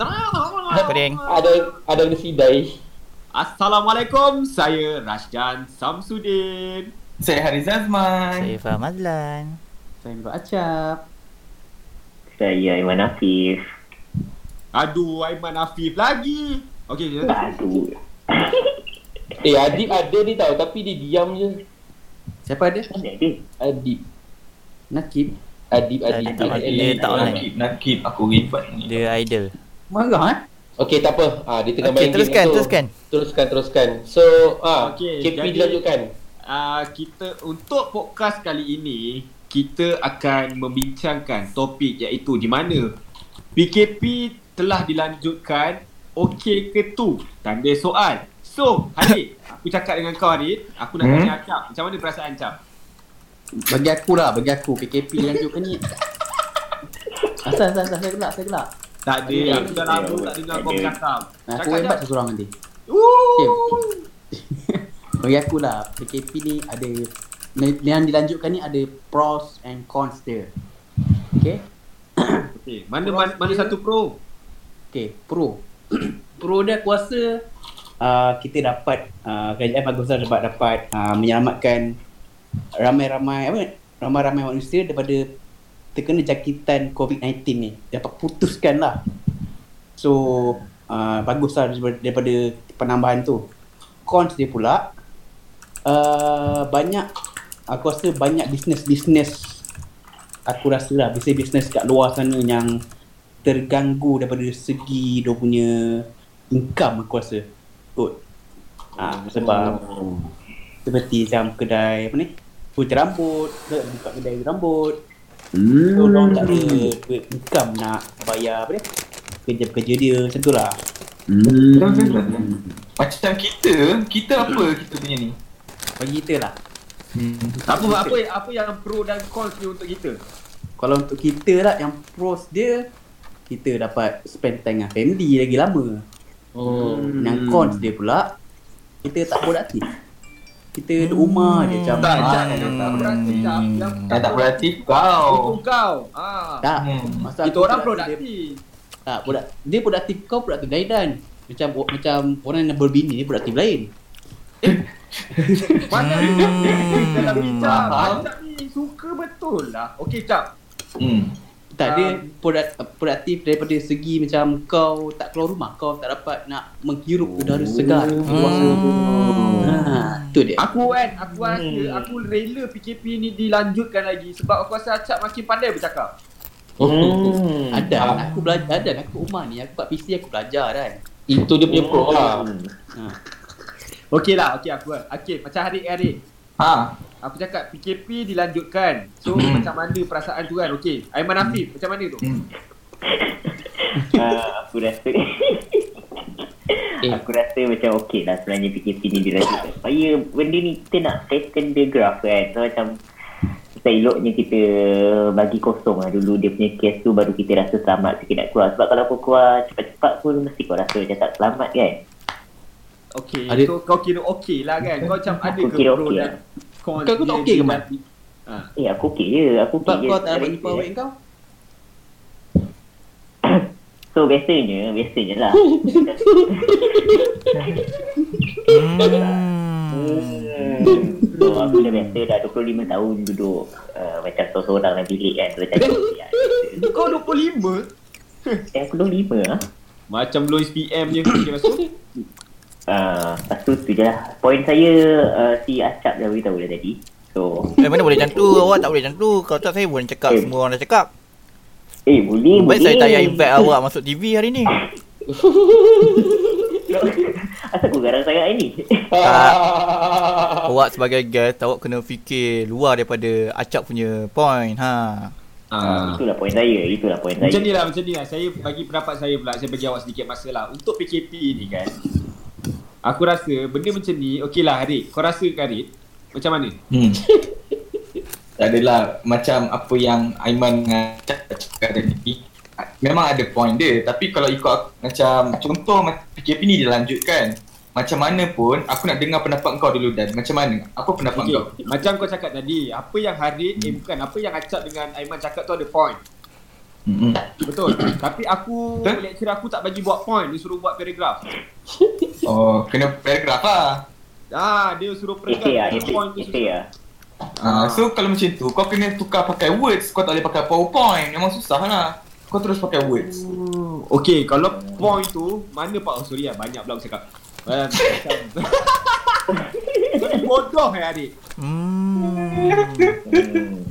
Pening. Ada ada yang sidai. Assalamualaikum, saya Rashdan Samsudin. Saya Harizan Azman. Saya Faham Azlan. Saya Nurul Acap. Saya Iman Afif. Aduh, Aiman Afif lagi. Okey, Aduh. Eh Adib ada ni tau tapi dia diam je. Siapa ada? Dia? Adib. Nakib. Adib Adib Adib. tak Adib. ada. Dia tak online. Nakib, nakib. Aku ribet ni. Dia idol. Marah eh? Okey tak apa. Ah dia tengah Okey, main teruskan, game tu. teruskan. Teruskan teruskan. So ah Okey, KP jadi- dilanjutkan. uh, kita untuk podcast kali ini kita akan membincangkan topik iaitu di mana PKP telah dilanjutkan okey ke tu? Tanda soal. So, Harid, aku cakap dengan kau Harid, aku nak Hmm? tanya Acap, macam mana perasaan Acap? Bagi aku lah, bagi aku PKP lanjutkan ni. Asal, asal, asal, saya gelak, saya gelak. Tak ada, Ada, aku dah lama tak dengar kau bercakap. Nah, aku hebat seorang nanti. Woo! Bagi aku lah, PKP ni ada yang dilanjutkan ni ada pros and cons dia. Okay? Okey, mana mana, mana satu pro? Okay, pro. pro dia aku rasa uh, kita dapat uh, kerajaan bagus lah sebab dapat uh, menyelamatkan ramai-ramai apa ramai-ramai manusia daripada terkena jangkitan COVID-19 ni. Dapat putuskan lah. So, uh, bagus lah daripada, daripada penambahan tu. Cons dia pula, uh, banyak, aku rasa banyak bisnes-bisnes aku rasa lah bisnes-bisnes kat luar sana yang terganggu daripada segi dia punya income aku rasa kot. Ha, sebab seperti macam kedai apa ni? Putih rambut, buka kedai rambut. Hmm. So, orang tak ada duit income nak bayar apa ni? Kerja-kerja dia macam tu lah. Hmm. Macam kita, kita apa kita punya ni? Bagi kita lah. Apa apa apa yang pro dan cons ni untuk kita? Kalau untuk kita lah yang pros dia, kita dapat spend time dengan family lagi lama. Hmm. Yang cons dia pula, kita tak produktif. Kita duduk rumah je macam Tak, ah, tak. Yang Yang tak produktif kau. Itu kau. Ah. Tak. Hmm. Masa Kita aku orang produktif. Dia, tak, produk, dia produktif kau produktif lain dan macam macam orang yang berbini ni produktif lain. Mana Hmm. hmm. dalam. Acap ni suka betul lah. Okey Cap. Hmm. Tak dia Ah. produk, produktif daripada segi macam kau tak keluar rumah, kau tak dapat nak menghirup udara segar di luar sana. Ha, tu dia. Aku kan, aku rasa aku rela PKP ni dilanjutkan lagi sebab aku rasa Acap makin pandai bercakap. Hmm. Ada aku belajar ada aku rumah ni aku kat PC aku belajar kan. Itu dia punya pro lah. Ha. Okey lah, okey aku. Okey, macam Harid Harid. Ha. Aku cakap PKP dilanjutkan. So macam mana perasaan tu kan? Okey. Aiman Afif macam mana tu? Hmm. Ah, aku rasa Eh. Aku rasa macam okey lah sebenarnya PKP ni dilanjutkan Supaya benda ni kita nak flatten the graph kan So macam Kita eloknya kita bagi kosong lah dulu dia punya kes tu Baru kita rasa selamat sikit nak keluar Sebab kalau kau keluar cepat-cepat pun mesti kau rasa macam tak selamat kan Okey. Ada- So kau kira okey lah kan? Kau macam ada Aku ke kira pro okey dan lah. cons Kau- kau tak okey ke, dilantik- Ha. Eh aku okey je Aku okey Sebab je kau tak dapat je. awet kau. So biasanya Biasanya lah Hmm. So aku dah biasa dah 25 tahun duduk uh, Macam seorang-seorang dalam bilik kan So macam. Kau 25? Eh aku 25 lah Macam Louis PM je. Okey masuk. Uh, lepas tu tu je lah Point saya uh, si Acap dah beritahu dah tadi So Eh mana boleh macam tu Awak tak boleh macam tu Kalau tak saya boleh cakap Eh. Semua orang dah cakap Eh boleh Baik boleh saya tayar invite awak Masuk TV hari ni Asal aku garang sangat ni Tak Awak sebagai guest Awak kena fikir Luar daripada Acap punya point ha. Ha. Itulah point saya Itulah point Macam saya ni lah, macam ni lah. Saya bagi pendapat saya pula. Saya bagi awak sedikit masa lah. Untuk PKP ni kan. Aku rasa benda macam ni. Okey lah Harid. Kau rasa ke Harid? Macam mana? Hmm. tak adalah macam apa yang Aiman dengan cakap tadi. Memang ada point dia tapi kalau ikut aku- macam contoh macam PKP ni dilanjutkan macam mana pun aku nak dengar pendapat kau dulu dan macam mana apa pendapat Okey, kau macam kau cakap tadi, apa yang Harid, eh bukan, apa yang Acap dengan Aiman cakap tu ada point. Mm-mm. Betul. Tapi aku Betul. lecturer aku tak bagi buat point, dia suruh buat paragraf. Oh, kena paragraf lah. Ah, dia suruh paragraf. Esay lah, dia esay. point lah. Ah, so kalau macam tu, kau kena tukar pakai words, kau tak boleh pakai PowerPoint. Memang susah lah. Kau terus pakai words. Oh, Okay, kalau point tu, mana Pak? Oh, sorry lah, banyak pula aku cakap. Macam- Kau ni bodoh eh adik. Hmm.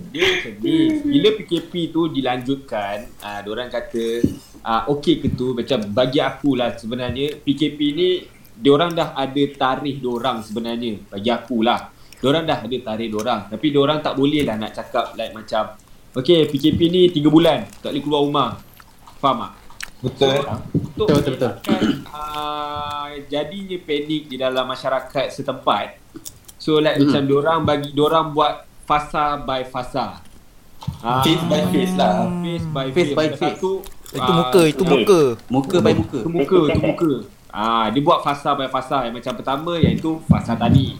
Dia macam ni. Bila PKP tu dilanjutkan, ah, orang kata, ah, okey ke tu, macam bagi aku lah sebenarnya, PKP ni, diorang dah ada tarikh diorang sebenarnya. Bagi aku lah. Diorang dah ada tarikh diorang. Tapi diorang tak boleh lah nak cakap like macam, okay PKP ni 3 bulan, tak boleh keluar rumah. Faham tak? Betul. Untuk Betul, betul, betul. mengelakkan, uh, jadinya panik di dalam masyarakat setempat. So like Hmm. macam diorang bagi diorang buat fasa by fasa. Ah, Face by face lah. Face by Face face. by face. Satu, Itu ah, muka, itu eh. muka. Muka by muka. Itu muka, itu muka. Ah, dia buat fasa by fasa. Yang macam pertama iaitu fasa tadi.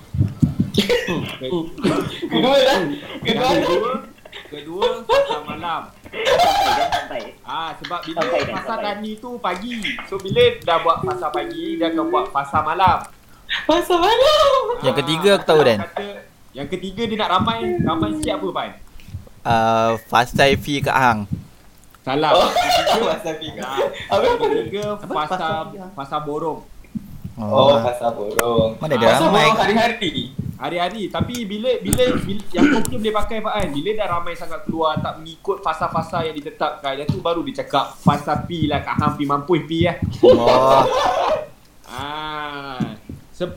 Kedua lah. Kedua lah. kedua, kedua fasa malam. Ah sebab bila Sampai fasa tadi tu pagi. So bila dah buat fasa pagi, dia akan buat fasa malam. Pasal malam. Yang ketiga aku tahu, Dan. Kata, yang ketiga dia nak ramai, ramai sikit apa Pan? Uh, Fastai fi kat hang. Salah. Oh, pasal tiga. ah, Apa? yang ketiga fasa Fasa- fasa borong. Oh, pasal borong. Mana dia Pasal ramai? borong hari-hari. Hari-hari tapi bila bila, bila yang kau mungkin boleh pakai Pak An bila dah ramai sangat keluar tak mengikut fasa-fasa yang ditetapkan yang tu baru dia cakap fasa pi lah kat hang pi mampu pi eh. Oh. Ah. Se-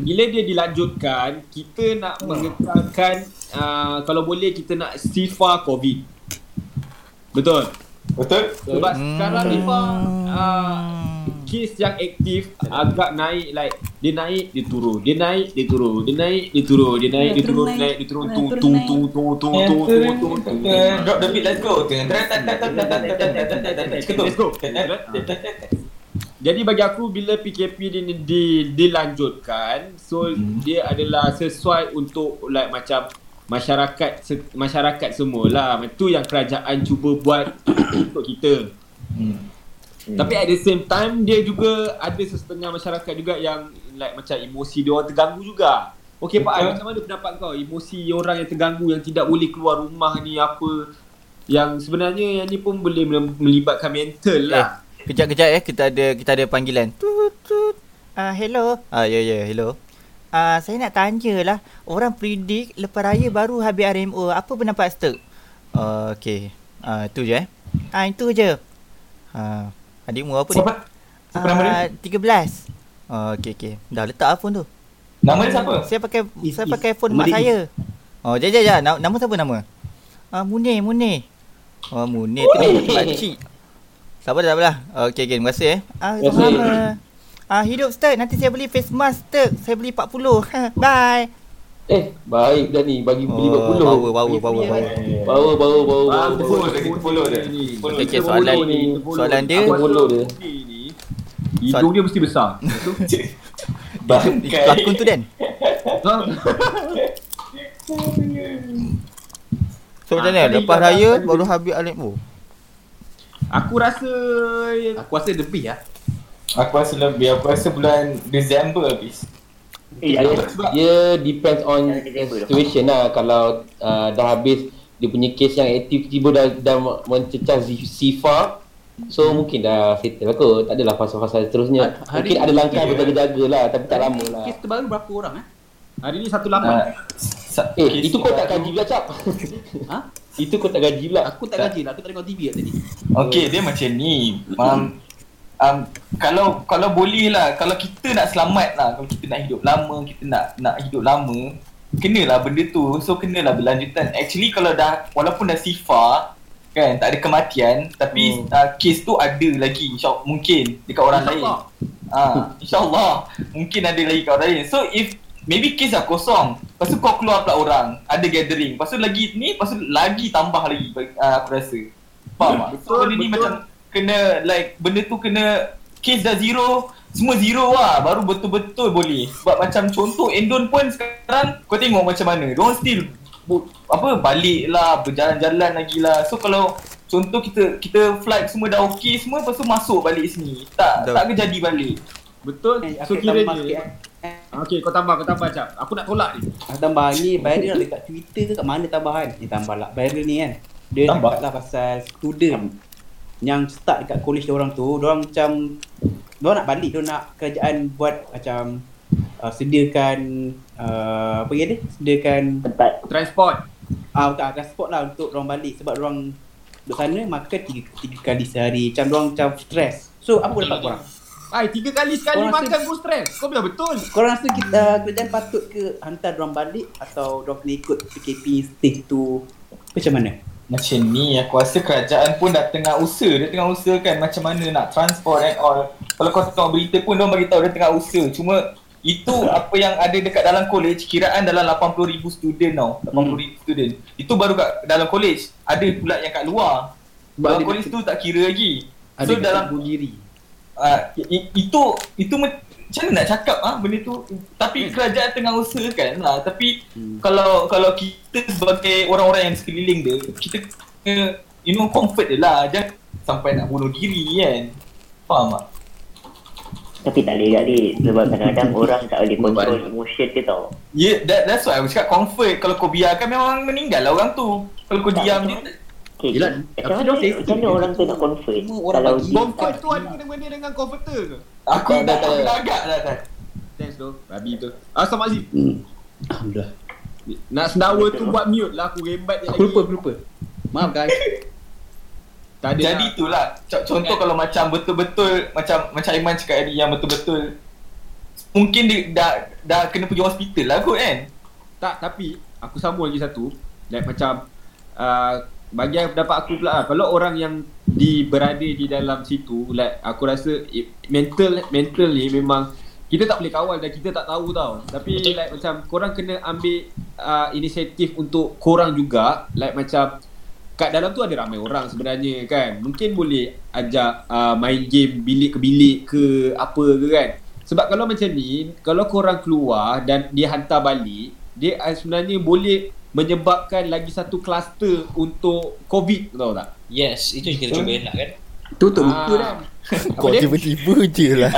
bila dia dilanjutkan, kita nak mengekalkan uh, kalau boleh kita nak sifar COVID. Betul. Betul? Sebab Hmm. sekarang ni uh, kes yang aktif agak naik like dia naik dia turun dia naik dia turun dia naik dia turun dia naik dia turun naik dia turun tung tung tung tung tung tung tung tung tung Drop the beat, let's go. Let's go. Jadi bagi aku bila PKP ni di, di, dilanjutkan so Hmm. dia adalah sesuai untuk like macam masyarakat se, masyarakat semualah. Itu yang kerajaan cuba buat untuk kita. Hmm. Tapi at the same time dia juga ada sesetengah masyarakat juga yang like macam emosi dia orang terganggu juga. Okey Pak Ai, macam mana pendapat kau emosi orang yang terganggu yang tidak boleh keluar rumah ni apa yang sebenarnya yang ni pun boleh mel- melibatkan mental lah. Kejap-kejap eh kita ada kita ada panggilan. Tut tut. Ah uh, hello. Ah ya ya hello. Ah uh, saya nak tanya lah orang predik lepas raya baru habis RMO apa pendapat Stek? Uh, okey. Ah uh, tu je eh. Ah uh, itu je. Ah uh, adikmu apa Siapa? Siapa nama dia? Ah, 13. Oh, okey okey. Dah letak phone tu. Nama dia siapa? Saya pakai Is- saya is- pakai phone nama mak saya. Oh, jap jap jap. Nama, nama siapa nama? Ah, Munir, Munir. Oh, Munir tu ni pakcik. Sabar dah, sabar dah. Okey, okey. Terima kasih eh. Ah, Terima kasih. Ah, hidup Stek. Nanti saya beli face mask Stek. Saya beli 40. Bye. Eh, baik dah ni bagi beli Oh, 40. power, power, power, power. Power, power, power, Ah, power, power. follow dia, kita follow dia. Follow Okey, Kita soalan- ni, soalan ni. dia- Aku follow dia. Ni Hidung dia mesti besar. Bangkai. Pelakon tu Dan. So, macam Ah, mana? tadi Lepas raya baru habis RMO. Aku rasa Aku rasa lebih lah. Aku rasa lebih, aku rasa bulan Disember habis. Eh, Dia, aku- dia depends on situation lah Kalau uh, dah habis dia punya case yang aktif tiba dah, dah mencecah Sifa So Hmm. mungkin dah settle lah kot Tak adalah fasa-fasa seterusnya Ha- hari Mungkin ada langkah ni- berjaga-jaga lah Tapi tak lama lah Kes terbaru berapa orang eh? hari ni 18. Ah, sa- Eh itu kau tak gaji pula cap Ha? Itu kau tak gaji pula Aku tak gaji lah. Aku tak tengok TV kat tadi. Okey, dia macam ni. Um, um, kalau kalau boleh lah, kalau kita nak selamat lah, kalau kita nak hidup lama, kita nak nak hidup lama, kenalah benda tu. So kenalah berlanjutan. Actually kalau dah walaupun dah sifar kan tak ada kematian tapi Hmm. uh, kes tu ada lagi insya mungkin dekat orang lain. InsyaAllah. Ah, insyaallah mungkin ada lagi kat orang lain. So if maybe kes dah kosong, lepas tu kau keluar pula orang, ada gathering. Lepas tu lagi ni, lepas tu lagi tambah lagi uh, aku rasa. Faham tak? So Betul, benda ni macam kena like benda tu kena kes dah zero, semua zero lah baru betul-betul boleh. Sebab macam contoh Endon pun sekarang kau tengok macam mana. Diorang still bu- apa balik lah berjalan-jalan lagi lah. So kalau contoh kita kita flight semua dah okey semua lepas tu masuk balik sini. Tak tak ke jadi balik. Betul? Eh, So aku tambah eh. Okay kau tambah kau tambah cap Aku nak tolak ni Aku tambah ni viral dekat Twitter ke kat mana tambahan? Ni tambah lah viral ni kan. Dia Tambah? cakap lah pasal student yang start dekat college orang tu, orang macam dia nak balik, dia nak kerajaan buat macam uh, sediakan uh, apa ya dia? Sediakan Tempat Transport ah bukan transport lah untuk orang balik sebab orang duduk sana makan tiga, tiga kali sehari. Macam orang macam stres. So apa pendapat korang? Ai tiga kali sekali Korang rasa- makan pun stres Kau bilang betul. Korang rasa kita kerajaan patut ke hantar orang balik atau orang kena ikut PKP stage tu? Macam mana? Macam ni aku rasa kerajaan pun dah tengah usaha. Dia tengah usahakan macam mana nak transport and all. Kalau kau tengok berita pun dia bagi tahu dia tengah usaha. Cuma itu apa yang ada dekat dalam college Kiraan dalam 80,000 student tau. 80,000 student. Itu baru kat dalam college. Ada pula yang kat luar. Sebab Dalam college tu tak kira lagi. Ada So dalam bunuh diri. Uh, itu itu macam mana nak cakap ah benda tu? Tapi kerajaan tengah usahakan lah tapi Hmm. kalau kalau kita sebagai orang-orang yang sekeliling dia kita kena you know comfort dia lah. Jangan sampai nak bunuh diri kan? Faham tak? Tapi tak boleh juga Dik Sebab kadang-kadang orang tak boleh control emotion dia tau. Yeah that, that's why aku cakap comfort. Kalau kau biarkan memang meninggal lah orang tu. Kalau kau Tak, diam macam je Okay, Yelah, macam mana, macam mana orang tu nak convert Semua orang Kalau bagi. dia Comfort tak- tu ada kena-mena dengan comforter ke? aku Tak, tak dah agak dah dah Thanks tu Babi tu Ah sama Aziz Hmm. Alhamdulillah. Nak sendawa tu buat mute lah Aku rembat dia Aku lupa, aku lupa. Maaf guys. Tak ada Jadi lah. itulah Co- contoh kalau macam betul-betul macam macam Aiman cakap tadi yang betul-betul mungkin dia dah dah kena pergi hospital lah kot kan. Tak tapi Aku sambung lagi satu Like macam uh, Bagi pendapat aku pula lah, Kalau orang yang di berada di dalam situ like aku rasa mental mental ni memang kita tak boleh kawal dan kita tak tahu tau. Tapi like macam korang kena ambil uh, inisiatif untuk korang juga like macam kat dalam tu ada ramai orang sebenarnya kan. Mungkin boleh ajak uh, main game bilik ke bilik ke apa ke kan. Sebab kalau macam ni kalau korang keluar dan dia hantar balik dia uh, sebenarnya boleh menyebabkan lagi satu kluster untuk covid tahu tak Yes, itu yang kita cuba elak kan. Tutup Ah. muka dah. Kau tiba-tiba je lah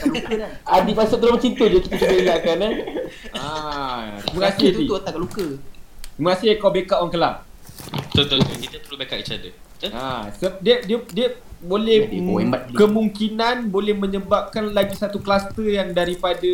Adik pasal terlalu cinta je kita cuba elakkan eh. Ah, terima kasih Dik. tutup tak luka. Terima kasih kau backup orang kelam. Betul, betul, betul. Kita perlu backup each other. Betul? Ha, se- dia dia dia boleh kemungkinan boleh menyebabkan lagi satu kluster yang daripada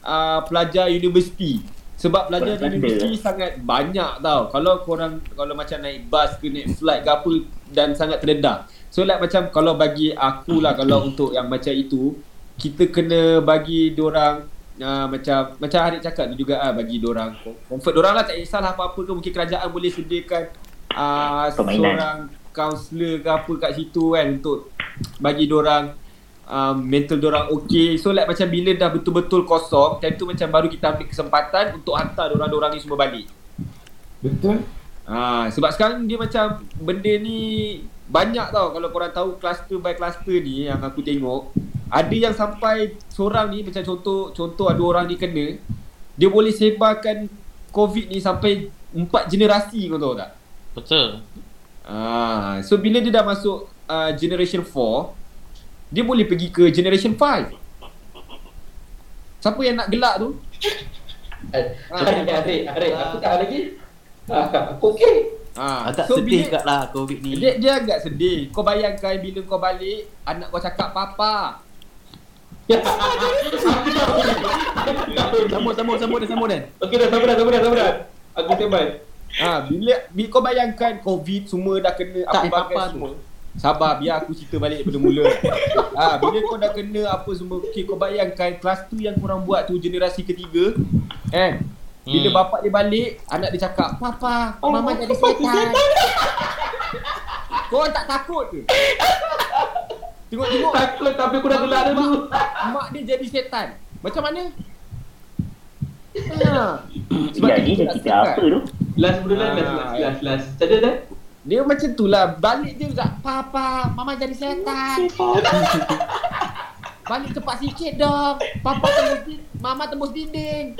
uh, pelajar universiti. Sebab pelajar Berbanding. universiti sangat banyak tau. Kalau korang kalau macam naik bas ke naik flight ke apa dan sangat terdedah. So like macam kalau bagi aku lah kalau untuk yang macam itu kita kena bagi diorang uh, macam macam Harik cakap tu juga ah bagi diorang comfort diorang lah tak kisahlah apa-apa ke mungkin kerajaan boleh sediakan uh, Permainan. seorang kaunselor ke apa kat situ kan untuk bagi diorang um, mental diorang okey. So like macam bila dah betul-betul kosong, time tu macam baru kita ambil kesempatan untuk hantar diorang-diorang ni semua balik. Betul? Ha, sebab sekarang dia macam benda ni banyak tau kalau korang tahu cluster by cluster ni yang aku tengok ada yang sampai seorang ni macam contoh contoh ada orang ni kena dia boleh sebarkan covid ni sampai empat generasi kau tahu tak Betul. Ah, so bila dia dah masuk uh, generation 4, dia boleh pergi ke generation 5. Siapa yang nak gelak tu? Adik, adik, adik, aku tak lagi. Ah, Aku okey. Ah, Agak so sedih bila- kat lah COVID ni. Dia, dia agak sedih. Kau bayangkan bila kau balik, anak kau cakap papa. Sambung, sambung, sambung dan sambung dan. Okey dah, sabar dah, sabar dah, sabar dah. Aku standby. Ah, bila, bila kau bayangkan covid semua dah kena Tak, apa papa bagai semua. Sabar biar aku cerita balik daripada mula. ah, bila kau dah kena apa semua, okay, kau bayangkan kelas tu yang korang buat tu generasi ketiga, kan? Bila Hmm. bapak dia balik, anak dia cakap, "Papa, mama jadi setan." Kau tak takut ke? Tengok-tengok Takut tapi aku dah gelak dulu. mak dia jadi setan. Macam mana? Ha. Jadi dah nak cerita setan. apa tu? Last benda last, last, Ah, last, last, last. Saja dah. Dia macam tu lah Balik dia tak Papa Mama jadi setan Balik cepat sikit dong Papa tembus dinding Mama tembus dinding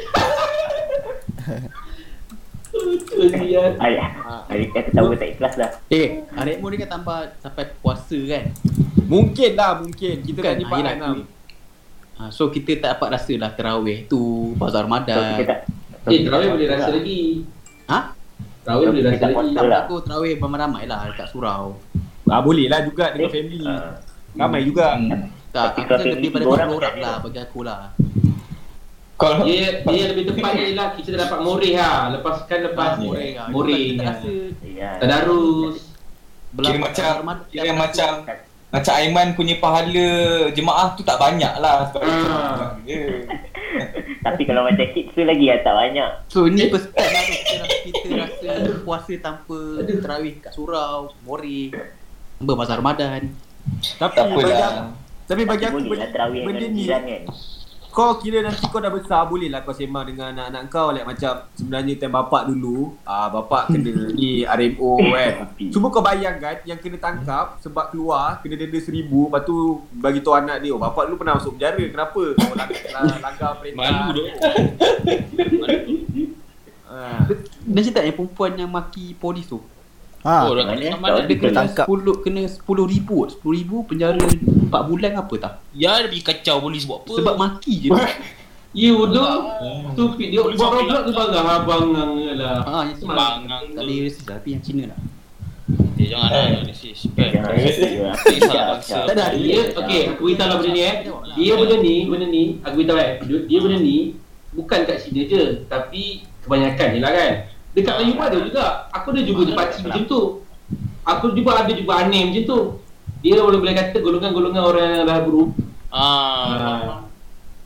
Kesian. Adik, adik kata tahu tak ikhlas dah. Eh, Arek Mo ni kan tambah sampai puasa kan. Mungkin lah mungkin Kita tak ah, yelah, lah. Ha, so kita tak dapat rasa lah terawih tu, bazar So kita Ramadan. tak Eh, terawih boleh rasa lagi. Ha? Terawih boleh kita rasa tak lagi. lah. Aku terawih ramai-ramai lah dekat surau. ah, Boleh lah juga dengan Eh, family ah. Ramai juga Hmm. Tak, Tapi aku kan lebih pada tiga orang 20 orang macam lah bagi aku lah. Kalau Dia dia lebih tepatnya ialah kita dapat moreh lah. Lepas kan lepas Ah, Moreh lah. moreh. Kita tak rasa Ya. Tadarus. Kira macam Kira tak macam. Macam Aiman punya pahala Jemaah tu tak banyak lah Sebab dia Tapi kalau macam kids tu lagi lah tak banyak. So ni first time lah kita rasa, kita rasa puasa tanpa terawih kat surau, moreh, tanpa bazar Ramadan. Tapi Tak bagi Tapi bagi aku boleh lah benda ni kan. Kau kira nanti kau dah besar Boleh lah kau sembang dengan anak-anak kau like, Macam sebenarnya time bapak dulu ah Bapak kena ni RMO kan Tapi- Cuba kau bayangkan Yang kena tangkap Sebab keluar Kena denda seribu Lepas tu Bagi tahu anak dia Oh bapak dulu pernah masuk penjara Kenapa? Oh langgar, langgar perintah Malu doh. Ah. Dan cerita yang perempuan yang maki polis tu. Ha. Oh, Mana? tak Tahu mana. Dia kena Tangkap. 10 kena 10 ribu, 10 ribu penjara 4 bulan apa tak? Ya, dia pergi kacau polis buat apa? Sebab maki je. Ya betul. Stupid dia buat roblox tu bangga abang lah. ha, yang Cina. Bangang Tak tu. ada resis lah, tapi yang Cina lah. Eh, jangan lah, Eh. Jangan bangsa. Tak ada. Dia okey, aku beritahu lah benda ni eh. Dia benda ni, benda ni, aku beritahu eh. Dia, dia benda ni bukan kat China je, tapi kebanyakan je lah kan. Dekat Melayu pun ada juga. Aku ada jumpa pakcik macam tu. Aku jumpa ada jumpa aneh macam tu. Dia boleh boleh kata golongan-golongan orang yang dah buruk. Ah.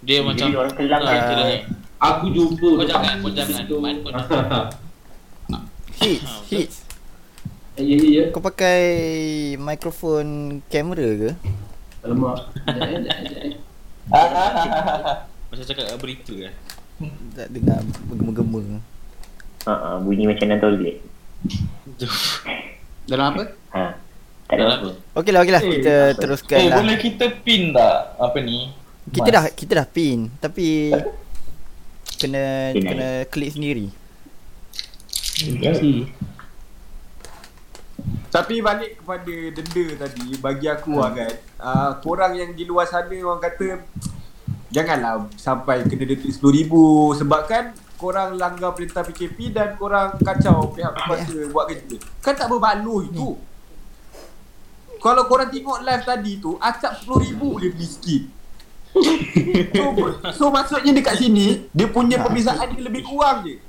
Dia macam Jadi orang kelam Ah, kan. Aku jumpa Kau jangan, kau jangan. Man, kau jangan. Hits, hits. Ya ya ya. Kau pakai mikrofon kamera ke? Alamak. Eh, eh. Macam cakap berita eh. Tak dengar bergema-gema. Ha, bunyi macam nak toilet. Dalam apa? Ha. Tak ada Dalam apa. Okey lah, okey lah. Eh, Kita apa? teruskan Eh lah. boleh kita pin tak Apa ni Kita dah kita dah pin tapi kena Pin kena klik sendiri. Tapi balik kepada denda tadi Bagi aku lah kan uh, Korang yang di luar sana orang kata Janganlah sampai kena denda RM10,000 Sebab kan korang langgar perintah PKP Dan korang kacau pihak berkuasa buat kerja. Kan tak berbaloi tu. Kalau korang tengok live tadi tu Acap RM10,000 boleh beli sikit so, so maksudnya dekat sini Dia punya pembezaan dia lebih kurang je.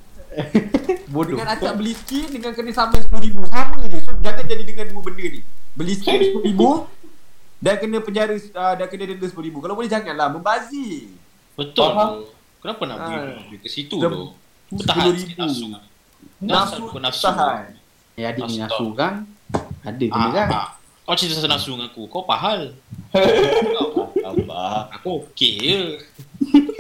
Bodoh. dengan acap beli skin dengan kena saman RM10,000 Sama je. So jangan jadi dengan dua benda ni. Beli skin RM10,000 Dan kena penjara uh, Dan kena denda RM10,000 Kalau boleh janganlah. Membazir. Betul. Faham. Kenapa nak Ah. pergi ke situ tu? Bertahan sikit RM10,000 nafsu. Nafsu ke nafsu? tahan Eh adik ni nafsu kan? Ada Ah, kena kan? ah. Kau cerita pasal nafsu dengan aku. Kau pahal. Abah. Aku okey je.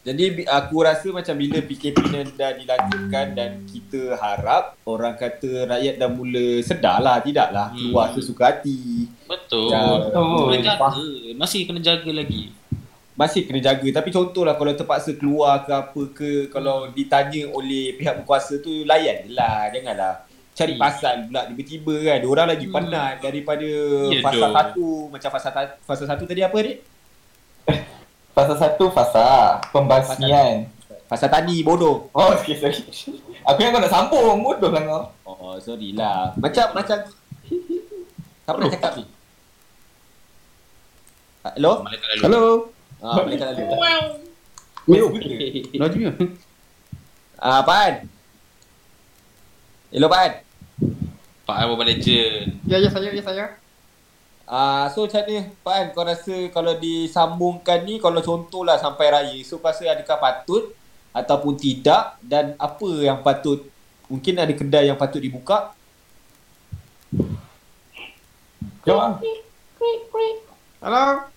Jadi aku rasa macam bila PKP ni dah dilanjutkan Dan kita harap Orang kata rakyat dah mula sedar lah Tidak lah Hmm. keluar sesuka hati Betul. Ya, Kena betul. jaga. Masih kena jaga lagi. Masih kena jaga Tapi contohlah kalau terpaksa keluar ke apa ke Kalau ditanya oleh pihak berkuasa tu Layan je lah Janganlah cari Hmm. pasal pula tiba-tiba kan Diorang lagi Hmm. penat daripada Ya fasa doh. satu Macam fasa, ta- fasa satu tadi apa adik? Fasa satu fasa Pembasmian Fasa tadi bodoh Oh okay sorry Aku yang kau nak sambung Bodoh lah kau Oh sorry lah Macam macam Siapa nak cakap ni? Hello? Hello? Ah, malaikat lalu Mio. Okay. Laju je. Ah, Pan Hello Pan Pak Al Mobile Legend. Ya ya saya ya saya. Ah, so macam ni Pan kau rasa kalau disambungkan ni Kalau contohlah sampai raya So kau rasa adakah patut Ataupun tidak Dan apa yang patut Mungkin ada kedai yang patut dibuka Jom Hello?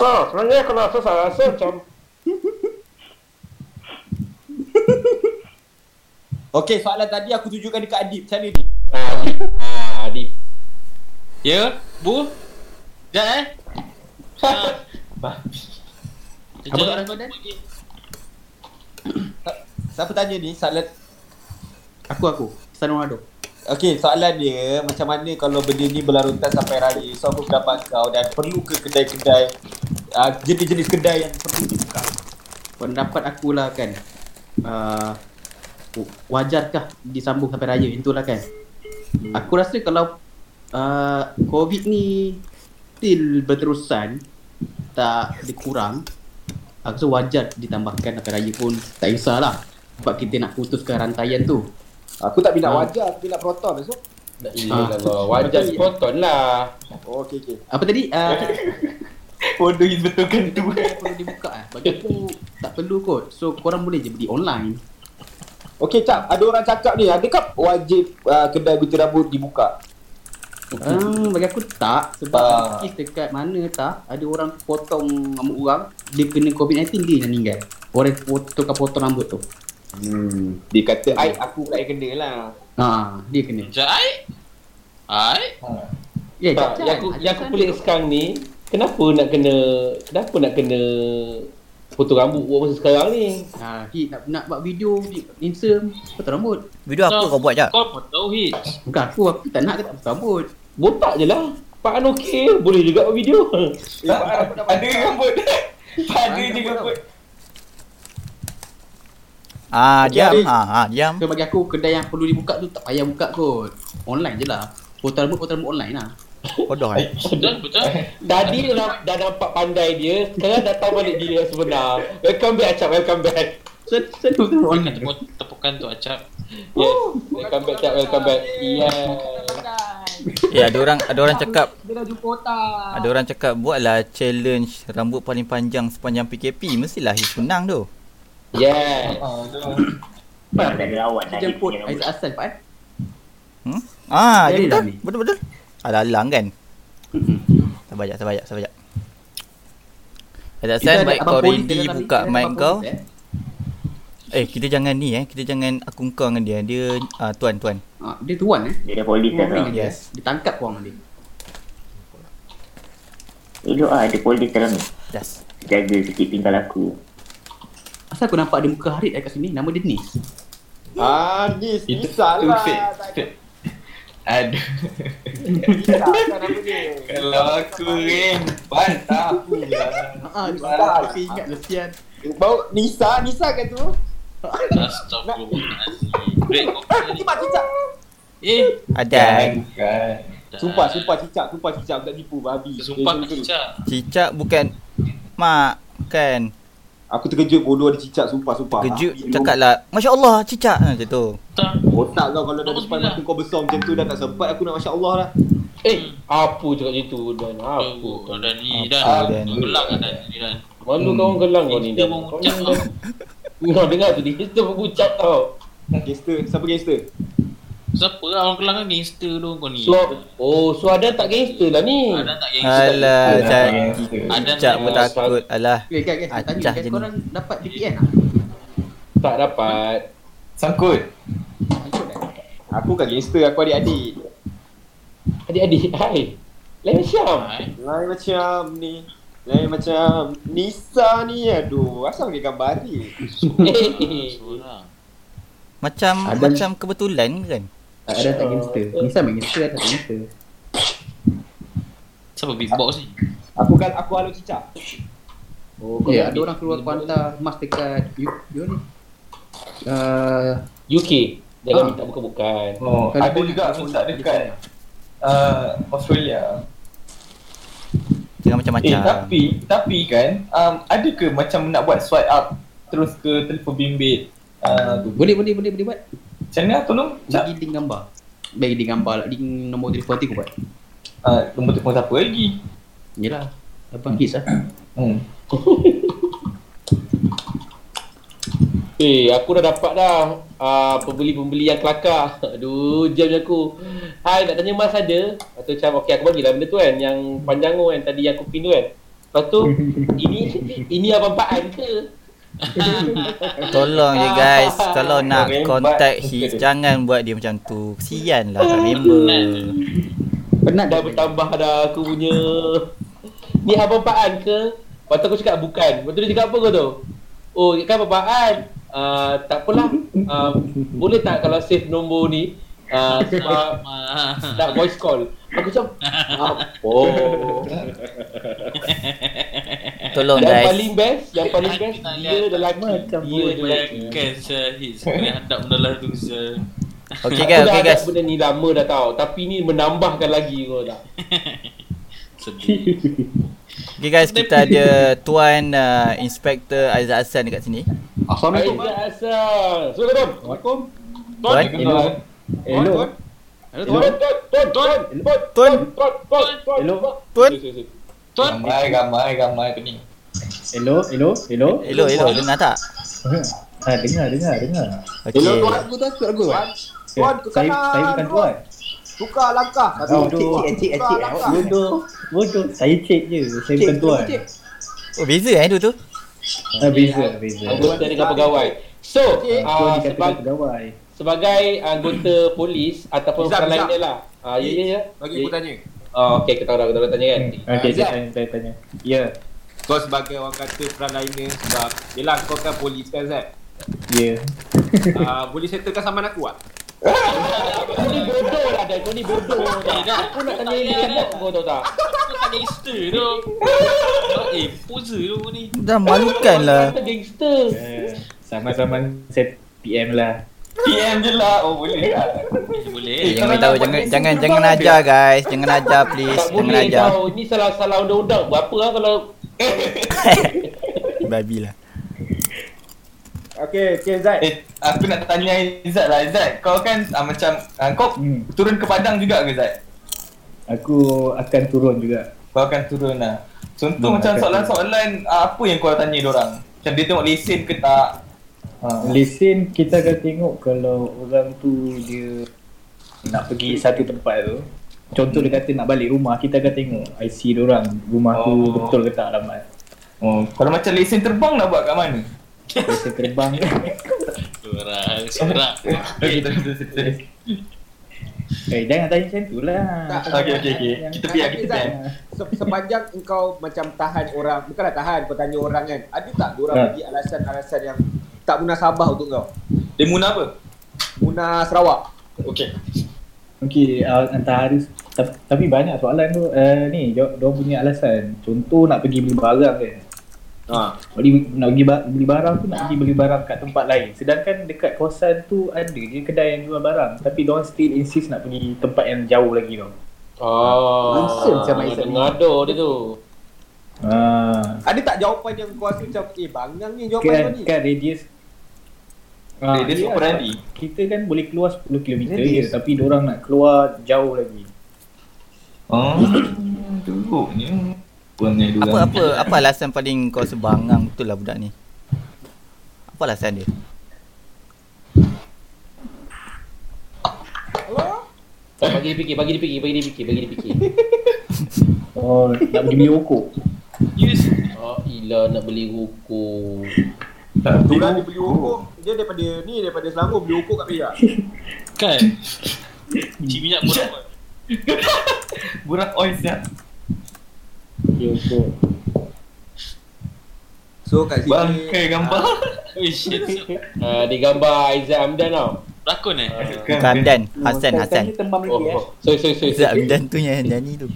Oh, sebenarnya kalau rasa saya rasa macam Okay soalan tadi aku tunjukkan dekat Adib Macam mana ni? Ah, Adib. Ya, Bu? Sekejap eh. Apa soalan kau Dan? Siapa tanya ni? Soalan Aku aku. Cristiano Ronaldo. Okey, soalan dia macam mana kalau benda ni berlarutan sampai raya. So aku pendapat kau dan perlu ke kedai-kedai uh, jenis-jenis kedai yang perlu dibuka? Pendapat aku lah kan. Uh, wajarkah disambung sampai raya itulah kan. Aku rasa kalau uh, COVID ni still berterusan tak dikurang aku rasa wajar ditambahkan sampai raya pun tak kisahlah sebab kita nak putuskan rantaian tu Aku tak minat Ah. wajah, aku minat proton so. Iya Allah. Wajar sepotong lah. Oh, okey okey. apa tadi uh, Bodoh is betulkan tu. perlu dibuka eh bagi aku tak perlu kot so korang boleh je beli online Okey Cap, ada orang cakap ni, adakah wajib uh, kedai gunting rambut dibuka? Hmm, bagi aku tak sebab Ah. ada kes dekat mana tak ada orang potong rambut orang dia kena COVID-19 dia yang meninggal orang pot- tukar potong rambut tu Hmm, dia kata ai aku pula yang kena lah. ha dia kena Jai? Hai? ya Tak, yang aku Ada yang aku pelik tu. sekarang ni, kenapa nak kena kenapa nak kena potong rambut buat masa sekarang ni? ha Hit nak, nak buat video di Instagram potong rambut Video apa kau buat je? Kau tahu hit. bukan aku aku tak nak ke tak potong rambut Botak je lah. Pak An okey, boleh juga buat video. Ada rambut. Ada je rambut. Ah, Okey, diam. Ah, ah, diam. so bagi aku kedai yang perlu dibuka tu tak payah buka kot online je lah potong rambut potong rambut online lah Bodoh eh. Betul, betul. Tadi dah, dah nampak pandai dia, sekarang dah tahu balik diri yang sebenar. Welcome back Acap, welcome back. so tu online tepuk, tepukan tu Acap. Yes, welcome back Acap, welcome back. Yeah. Eh, ada orang ada orang cakap dia dah jumpa otak ada orang cakap buatlah challenge rambut paling panjang sepanjang PKP. Mestilah His menang tu. Yes. Tak ada lawan dia jemput Aizat rambut. Hassan Pak eh Hmm? Ah, ya, dah betul. ni. Betul betul. Alang-alang kan. Sabar jap, sabar jap, sabar jap. Ada San ada baik kau ready buka ada mic kau. eh. Eh, kita jangan ni eh. Kita jangan aku kau dengan dia. Dia uh, tuan tuan. Ah, dia tuan eh. Dia dah polis dah tau. Yes. Ditangkap korang dia. Elok lah ada polis dalam ni. Yes. Jaga sikit tinggal aku. Asal aku nampak ada muka Harid kat sini, nama dia Nis. Ah, ni Itu salah. tu fake. Fake. Aduh. Nama dia. Kalau aku ring bantah aku lah. Ah, Salah. aku ingat lah sian. Bau Nisa, Nisa kan tu? Astagfirullahaladzim. Break kau tadi. Cicak, cicak. Eh, Ada. Sumpah, sumpah cicak, sumpah cicak aku tak tipu babi. Sumpah Eh, Cicak. Cicak bukan mak kan. Aku terkejut bodoh ada cicak, sumpah, sumpah. Kejut Ah, cakaplah Masya Allah cicak ha, Macam tu Tak. Otak kau kalau dah depan mata kau besar macam tu dah tak sempat aku nak Masya Allah lah. Eh, apa cakap macam tu Dan? Apa? Oh, dan ni dan. Gelang kan dan ni dan. Malu kau orang gelang kau ni Kau ucap ni tau. Dan. Kau dengar tu, dia tu mengucap tau. Gangster, siapa gangster? Siapa lah orang kelang kan gangster tu kau ni. So, oh, so ada tak gangster lah ni? Ada tak gangster? Alah gangster. Ada ni. pun takut Alah Okay, guys, tanya guys, ni. korang dapat VPN tak? Tak dapat. Sangkut. Tak? Aku kan gangster, aku adik-adik. Adik-adik, hai. Lain. Hai. Lain macam ni. Lain macam Nisa ni aduh asal pakai gambar. Eh, Seorang. Macam Ada- Macam kebetulan kan Ada tak gangster? Nisa main gangster ada tak gangster? Siapa big box ni? Aku kan aku halo cicak. Oh, kau nak ada orang keluar hantar emas dekat you, you ni. Uh, UK. Jangan Ah. minta bukan-bukan. Oh, ada juga minta boleh dekat uh, Australia. Jangan Eh macam-macam tapi tapi kan um, ada ke macam nak buat swipe up terus ke telefon bimbit uh, boleh, boleh, boleh, boleh buat. Macam mana tolong? Cak, Bagi link gambar. Bagi link gambar lah. Link nombor telefon nanti aku buat. uh, nombor telefon siapa lagi? Yelah. Abang Hits lah. Hmm. Eh, aku dah dapat dah uh, pembeli-pembeli yang kelakar. Aduh, jam aku. Hai, nak tanya Mas ada? Atau macam, okey aku bagilah benda tu kan. Yang panjang tu kan, tadi yang aku pin tu kan. Lepas tu, ini ini abang Pak An ke? Tolong je guys Kalau nak Rembat contact dia. Jangan buat dia macam tu Kesian lah tak member Penat Dah bertambah dah aku punya. Ni abang Pak An ke? Lepas tu aku cakap bukan. Lepas tu dia cakap apa kau tu? Oh, kan abang Pak An. uh, tak apalah uh, boleh tak kalau save nombor ni uh, sebab Ah. nak voice call aku macam apa Tolong yang guys. paling best yang paling best dia lelaki Macam dia lelaki Bayangkan Syahid Sekali hadap mendalah tu Syah Okay guys, dah okay guys. benda ni lama dah tahu Tapi ni menambahkan lagi kau tak Sedih Okay guys, kita ada Tuan uh, Inspector Aizat Hassan dekat sini. Assalamualaikum. Aizat Hassan Assalamualaikum Assalamualaikum. Tuan, Hello. Hello. Hello, Tuan, tuan. tuan, tuan, tuan, Tuan. tuan, tuan, tuan, Hello. Tuan. Sorry, Tuan Ramai, ramai, ramai pening. Hello, hello, hello. hello, hello, dengar tak? Ha, dengar, dengar, dengar. Okay. Hello, tuan. Aku tak aku. Tuan. Tuan, ke kanan. saya bukan tuan. Tukar langkah. Oh, cik, cik, cik, cik. Bodoh. Bodoh. Saya cik je. Saya bukan tuan. Oh, beza eh tu tu? Ha, beza, beza. Anggota dengan pegawai So. Tuan uh, pegawai. sebagai anggota polis Ataupun orang lain dia lah Ah, Ya, ya, ya Bagi aku tanya. Oh, okay, kita orang kita orang tanya kan Hmm. Okay, saya tanya, tanya. Ya, Kau sebagai orang kata frontliner sebab Yelah kau kan polis kan Zat ya. uh, Boleh settlekan saman aku tak? Kau ni bodoh lah Dan kau ni bodoh dah. dah. Aku nak tanya dia kan Kau tahu tak Kau tak gangster tu Eh poser tu ni Dah malukan lah. Gangster Eh, Sama-sama saya PM lah. PM je lah. Oh, boleh lah. Boleh Eh, jangan tahu jangan jangan jangan ajar guys. Jangan ajar please. Tak Jangan boleh ajar. tau Ni salah-salah undang-undang Berapa lah kalau Babi lah. Okay, okay Zat Eh, aku nak tanya Izzat lah. Izzat, kau kan ah, macam, ah, kau Hmm. turun ke Padang juga ke Izzat? Aku akan turun juga. Kau akan turun lah. Contoh Hmm, macam soalan-soalan ah, apa yang kau tanya orang? Macam dia tengok lesen ke tak? Ha. Lesen kita akan tengok kalau orang tu dia nak pergi satu tempat tu. Contoh dia kata nak balik rumah, kita akan tengok IC dia orang. Rumah tu Oh. betul ke tak alamat. Oh, kalau macam lesen terbang nak buat kat mana? Lesen terbang. Orang Okey, terus terus terus. eh, jangan tanya macam tu lah. Okey, okey, okey. Kita PM, kita PM. Se- Sepanjang engkau macam tahan orang Bukanlah tahan kau tanya orang kan Ada tak diorang Ha. bagi alasan-alasan yang Tak munasabah untuk kau Dia munah apa? Muna Sarawak Okey. Okey, uh, antara ta- tapi banyak soalan tu uh, ni dia dia punya alasan. Contoh nak pergi beli barang kan. ha. Beli, nak pergi ba- beli barang tu nak pergi beli barang kat tempat lain. Sedangkan dekat kawasan tu ada je kedai yang jual barang. Tapi diorang still insist nak pergi tempat yang jauh lagi tau. Oh Nonsense macam Aizat ni. Ngado dia tu Ah, Ada tak jawapan yang kau rasa macam Eh bangang ni jawapan kau kan, ni kan radius Ah, Radius ya, berapa radi? Kita kan boleh keluar 10 km je tapi diorang nak keluar jauh lagi. Oh, teruknya. Apa apa apa alasan paling kau sebangang betul lah budak ni? Apa alasan dia? Bagi dia fikir, bagi dia fikir, bagi dia fikir, bagi dia fikir Oh, nak beli rokok. Yes Oh ilah nak beli rokok Tak, Tu lah dia beli rokok Dia daripada ni Daripada Selangor beli rokok kat Perak Kan? Cik minyak pun Burak oil siap. So kat sini Bangkai gambar. Oh shit. Uh, Dia gambar Aizat Hamdan tau. Lakon eh? Bukan Hamdan, Hassan Oh, Hassan. tanya tembam lagi Oh, eh. oh. sorry, sorry, sorry, Zat sorry. Hamdan tu. Yang nyanyi tu.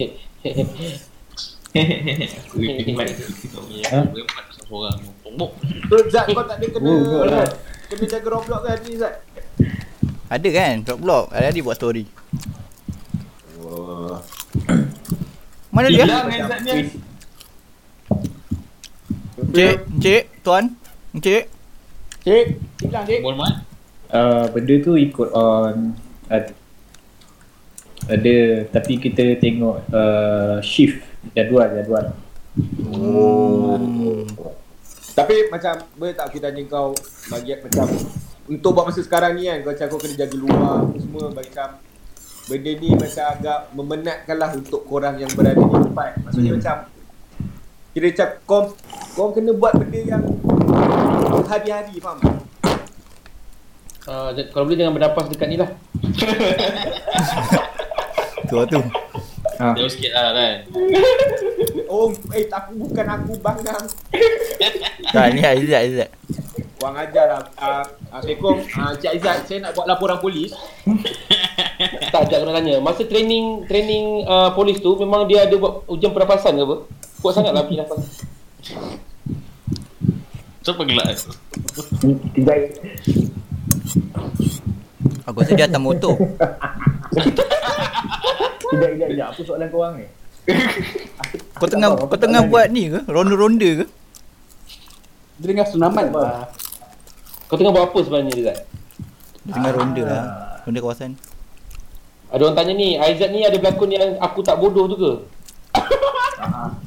Bombok So Zat kau tak ada kena Oh, oh, lah. Kena jaga Roblox kan ni Zat Ada kan Dropblock Ada dia buat story. Mana dia? Hilang Izzat ni. Cik, cik, tuan. Cik. Cik Hilang cik Mohon maaf Uh, benda tu ikut on ada, ada tapi kita tengok uh, shift jadual jadual. Oh. Tapi macam Boleh tak aku tanya kau Bagi macam Untuk buat masa sekarang ni kan Kau macam kau kena jaga luar apa Semua bagi macam Benda ni macam agak Memenatkan lah Untuk korang yang berada di tempat Maksudnya Hmm. macam Kira macam kau, kau kena buat benda yang Hari-hari faham tak? Uh, kalau boleh jangan bernapas dekat ni lah Tu tu. Ha. Jauh sikit lah kan Oh eh aku bukan aku bangang Tak ni Aizat Aizat. Kurang ajar lah. Uh, Assalamualaikum. Uh, Cik Aizat, saya nak buat laporan polis. Tak, tak kena tanya. Masa training training uh, polis tu memang dia ada buat ujian pernafasan ke apa? Kuat sangat lah pergi nafas. Siapa gelak? Tidak. Aku rasa dia atas motor. Tidak, tidak, tidak. Apa soalan korang ni? Kau tengah kau tengah buat ni ke? Ronda-ronda ke? Dia dengar sunaman lah. Kau tengah buat apa sebenarnya Zat? Dia tengah ronda lah. Ronda kawasan. Ada orang tanya ni, Aizat ni ada berlakon yang aku tak bodoh tu ke?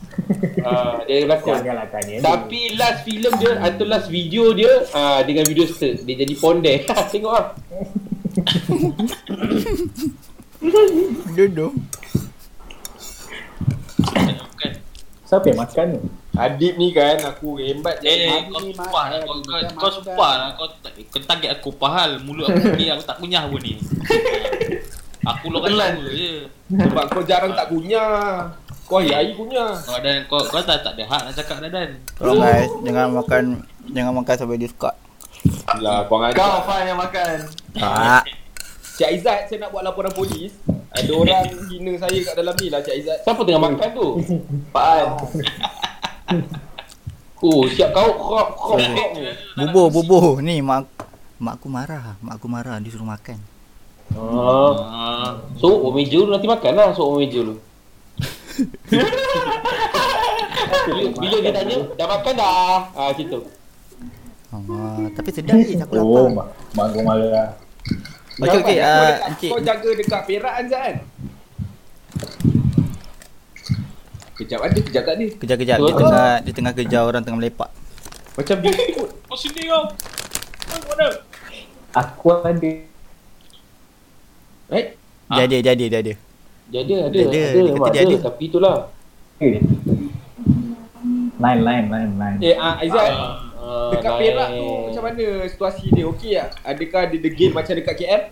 Ah, dia ada berlakon. Ni. Tapi last filem dia atau last video dia ah dengan video stir dia jadi ponde. Tengok ah. Duduk. Siapa yang makan ni? Adib ni kan, aku rembat je. Eh, kau ni, sumpah lah. Kau, kau, kau sumpah lah. Kau, kau target aku pahal. Mulut aku ni aku tak kunyah pun ni. Aku Telan. tahu je. Sebab kau jarang tak kunyah. Kau hari-hari kunyah. Kau dan kau kau tak tak ada hak nak cakap dah dan. Tolong guys, jangan makan jangan makan sampai dia suka. Lah, kau Kau ajar. Faham yang makan. Tak. Cik Aizat, saya nak buat laporan polis. Ada orang hina saya kat dalam ni lah Cik Aizat. Siapa tengah makan tu? Faham. Oh, siap kau krop krop krop ni. Bubuh, bubuh. Ni mak mak aku marah. Mak aku marah dia suruh makan. Ah. Ah, So, oh meja lu nanti makan lah so meja lu. bila, bila dia tanya, dah makan dah? Ah, situ. Ah, tapi sedap ni aku lapar. Oh, mak, mak kau marah. Okey okey, Kau ah dekat- encik. Kau jaga dekat Perak Anzat kan? Kejap ada, kejap tak ada. Kejap-kejap dia tengah dia tengah kejar orang tengah melepak. Macam Bigfoot. kau sini kau. Kau mana? Aku ada. Eh? Dia ada, dia ada, dia ada. Dia ada, ada, Dia ada, ada, dia kata dia ada, ada. Tapi itulah. Eh. Line, line, line, line. Eh, ah, Aizat. Ah, Dekat. Perak tu macam mana situasi dia? Okey tak? Adakah ada the game macam dekat KL?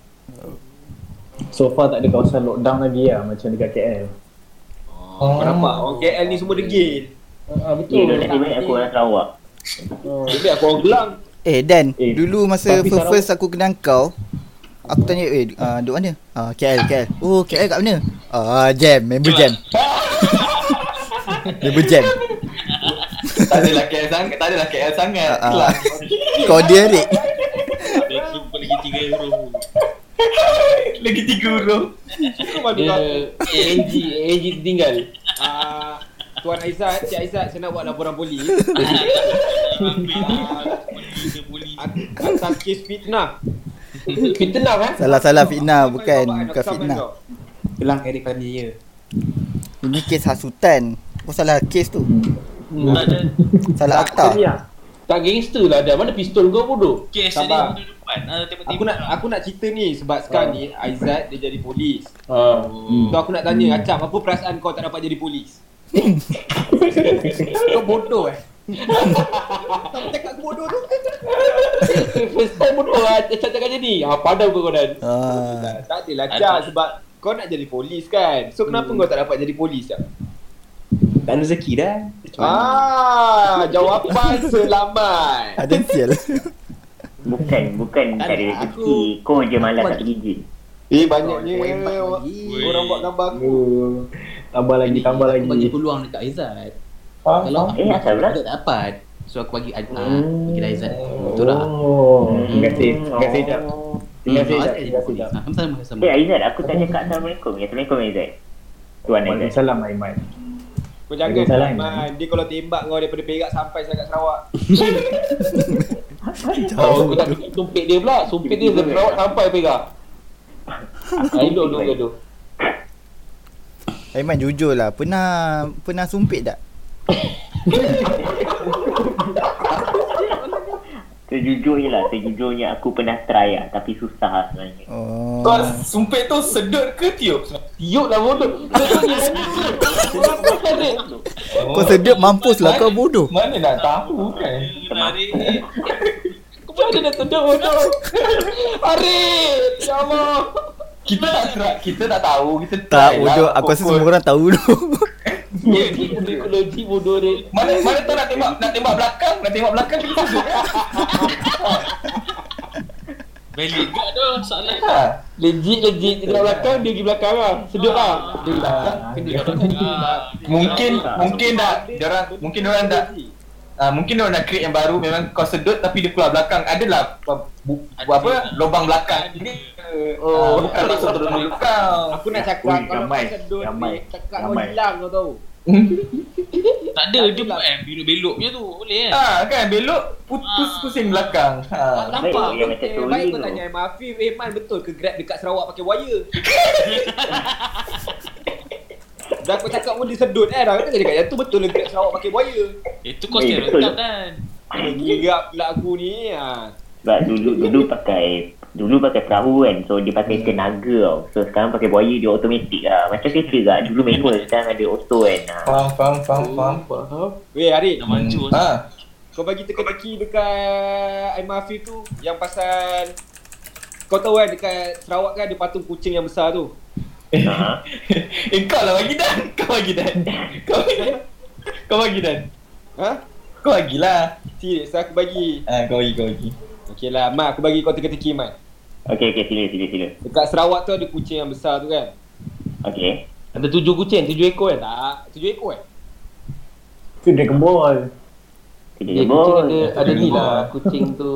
So far tak ada kawasan lockdown lagi lah macam dekat KL. Kau nampak? Orang KL ni semua degil. Ah, betul. dia lebih banyak aku orang Sarawak. Lebih aku orang gelang. Eh Dan, Eh, dulu masa first, first aku kenal kau, aku tanya, eh, uh, duduk mana? Ah, KL, KL. Oh, KL kat mana? Ah, jam, member jam. member jam. Tak adalah KL sangat, tak adalah KL sangat. Ah. Kelas. Kau dia Rik. Jumpa lagi tiga euro. Lagi tiga huruf. Dia kau? ANG, ANG tertinggal. Ah, Tuan Aizat, Cik Aizat, saya nak buat laporan polis lah. Atas kes fitnah. Fitnah kan? Salah-salah fitnah, bukan bukan fitnah. Gelang Eric Lamia. Ini kes hasutan. Kau salah kes tu. Tak ada. Salah akta. Tak gangster lah dah. Mana pistol kau bodoh? Kes Sabar. ni duduk depan. Ah, tembak-tembak. Aku nak aku nak cerita ni sebab sekarang ni Aizat dia jadi polis. Ah. Oh. So aku nak tanya Acap apa perasaan kau tak dapat jadi polis? kau bodoh eh? Kau cakap aku bodoh tu? First time bodoh lah. Cakap-cakap jadi. Ah, padam kau dan. Ah. Tak, tak adalah Cap sebab kau nak jadi polis kan. So kenapa kau tak dapat jadi polis? Tak ada rezeki dah. Ah, jawapan selamat. Ada sial. Bukan, bukan Tak ada rezeki. Kau je malas tak pergi gym. Eh banyaknya Kau hebat orang, lagi. orang buat gambar aku. Oh, tambah lagi, tambah lagi. Aku bagi peluang dekat Aizat. Kalau Eh, asal pula? tak dapat. So aku bagi ah, Hmm. bagi Aizat. Betul tak? Oh, terima kasih. Terima kasih, Jap. Oh. Terima kasih, Hmm, Jap. Aizat Terima kasih. Jap. Sama-sama. Eh Aizat, aku tak cakap Assalamualaikum. Ya, Assalamualaikum Aizat. Tuan Aizat. Waalaikumsalam, Aiman. Kau jangan Waalaikumsalam. Man. Dia kalau tembak kau daripada Perak sampai sangat Sarawak. Oh, aku tak sumpit dia pula. Sumpit dia dari Perawat sampai Perak. Ah, elok tu gaduh. Aiman jujur lah. Pernah pernah sumpit tak? Sejujurnya lah, sejujurnya aku pernah try lah. Tapi susah lah sebenarnya. Oh. Kau sumpit tu sedut ke tiup? Tiup lah bodoh. Kau sedap mampus lah kau bodoh. Mana nak tahu kan? Kau mana dah sedap bodoh? Arif! Ya Allah! Kita tak try, kita tak tahu, kita Tak try bodoh. lah Aku rasa semua orang tahu dulu. Psikologi bodoh dia. Mana mana tahu nak tembak nak tembak belakang, nak tembak belakang sudut kan. Valid juga tu soalan. Ha. Legit legit dia belakang dia pergi belakang lah. Sedut lah. Ah, Mungkin mungkin dah orang mungkin orang dah Ah, mungkin orang nak create yang baru memang kau sedut tapi dia keluar belakang. Adalah bu, bu, bu, apa lubang belakang. Ini oh, bukan masuk terus mulut kau. Aku nak cakap Ui, kalau kau sedut ni cakap kau hilang kau tahu. Tak ada dia buat eh belok-belok punya tu. Boleh kan? Ah kan belok putus pusing belakang. Tak Ha. nampak Baik, kau macam eh, tu Baik ni kau tanya Aiman Afif Eh betul ke Grab dekat Sarawak pakai wire Dah kau cakap pun dia sedut eh Dah kau cakap yang tu betul lah Grab Sarawak pakai wire Itu kau Eh, stereotip betul. kan. Gila pula aku ni ha. Sebab dulu dulu pakai dulu pakai perahu kan. So dia pakai tenaga tau. So sekarang pakai buaya dia automatik lah. Macam kereta juga. Dulu manual sekarang ada auto kan. Ha. Faham faham faham faham. Faham. Weh Harid Dah maju. Ha. Kau bagi teka-teki dekat Aiman Afif tu Yang pasal Kau tahu kan dekat Sarawak kan ada patung kucing yang besar tu Ha. Eh kau lah bagi dan. Kau bagi dan. Kau bagi. Kau bagi dan. Ha? Kau bagilah. Serius aku bagi Ah kau bagi kau bagi. Okey lah Mat aku bagi kau teka-teki Mat Okey okey sila sila sila. Dekat Sarawak tu ada kucing yang besar tu kan Okey. Ada tujuh kucing, tujuh ekor kan? Tak Tujuh ekor eh Tu Dragon Ball. Kita Dia jemput. kucing ada, ada ni lah kucing tu.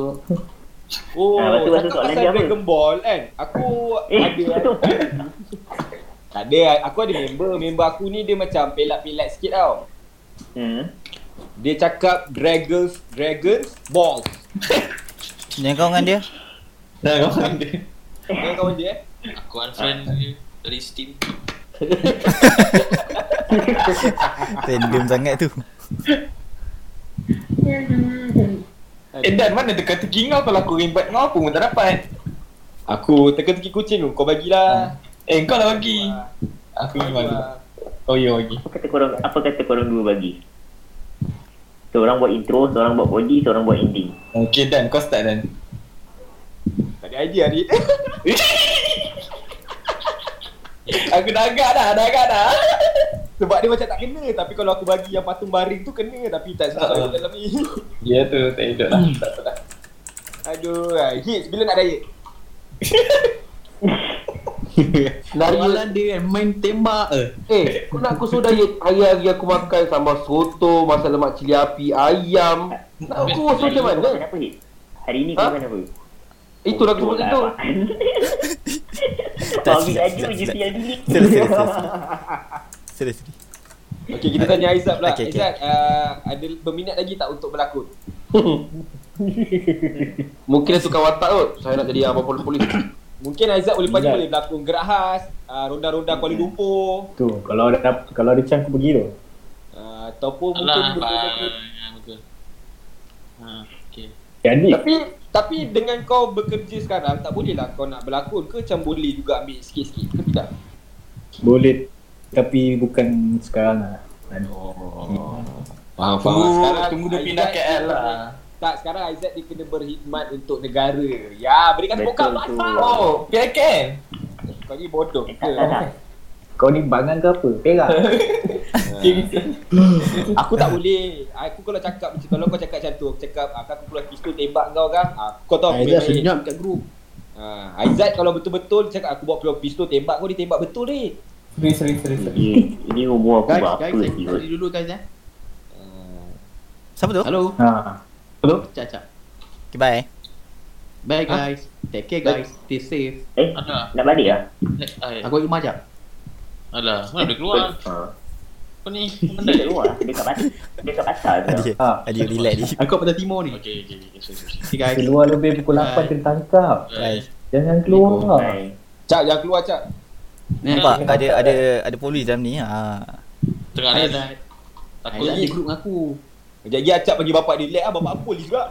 Oh, lepas tu- lepas tu cakap soalan pasal dia Ball kan Aku Eh ada betul. Tak ada Aku ada member Member aku ni dia macam pelat-pelat sikit tau Hmm. Dia cakap Dragons Dragons Balls Jangan kau dengan dia. Dah kau bagi dia. Kan kawan dia eh Aku unfriend dia dari Steam. Random sangat tu. Eh Dan mana teka-teki kau kalau aku rimbat kau apa pun tak dapat. Aku teka-teki kucing tu Kau bagilah Eh kau lah bagi. Aku ni bagi. Kau ya bagi. Apa kata korang apa kata korang dua bagi? Seorang buat intro, seorang buat body, seorang buat ending. Okay Dan kau start Dan. Tak ada idea Adit Aku dah agak dah, dah agak dah. Sebab dia macam tak kena Tapi kalau aku bagi yang patung baring tu kena Tapi tak sebab Uh-uh. uh dalam ni Ya tu, tak hidup lah. Tak apa dah. Aduh Hits bila nak diet? Nari dia kan main tembak eh. Eh, kau nak aku suruh diet Hari-hari aku makan sambal soto, masak lemak cili api, ayam Nak aku suruh Hari macam ni kau mana? Hari ni kau Ha? makan apa? Itulah aku sebut Pak. Kau ambil laju je siang ni. Sila, sila, sila. Sila, sila. Okay kita tanya Aizat pula Okay, okay. Aizat uh, ada berminat lagi tak untuk berlakon? Mungkin tukar watak kot Saya nak jadi abang polis-polis Mungkin Aizat boleh Minat. boleh berlakon Gerak khas uh, Ronda-ronda Kuala Lumpur Tu kalau ada kalau ada chance aku pergi tu. uh, Ataupun Alah, mungkin boleh berlakon. Ha, okay. Jadi Tapi tapi dengan kau bekerja sekarang Tak boleh lah kau nak berlakon ke Macam boleh juga ambil sikit-sikit ke tidak? boleh tapi bukan sekarang lah. Faham, Tunggu, tunggu dia pindah KL dia- lah. Tak, sekarang Aizat dia kena berkhidmat untuk negara. Ya, berikan tepuk tu. Aizat. Oh, PIKN. Kau ni bodoh ke? Kau ni bangan ke apa? Perak. Aku tak boleh. Aku kalau cakap macam kalau kau cakap macam tu, aku cakap ah, aku keluar pistol tembak kau kan. Ah, kau tahu aku Aizat main- senyap kat grup Ah, Aizat kalau betul-betul cakap aku bawa keluar pistol tembak kau dia tembak betul ni. Seri, seri, seri. Ini, ini umur aku Guys, berapa kot? tadi dulu guys eh Ah, Siapa tu? Halo, ha. cak cak Okay, bye. Bye guys, take care guys, stay safe Eh, nak balik lah? Ay, Aku ikut majak alah. Mana dia keluar? Ha. Apa ni? Mana? luar, dekat pasar. Dekat pasar tu. Adi, Ha. Adi relax Adi. Aku pada timur ni Okay, okay, okay. Sorry, sorry. Keluar lebih pukul 8 Bye. kena tangkap. Bye. Jangan keluar. Cak jangan keluar Cak. Nampak ada ada ada polis dalam ni. Ha. Tengah ada. Aizat Takut ni. ada grup dengan aku Jadi Acap bagi bapak dia lag ah bapak aku polis juga.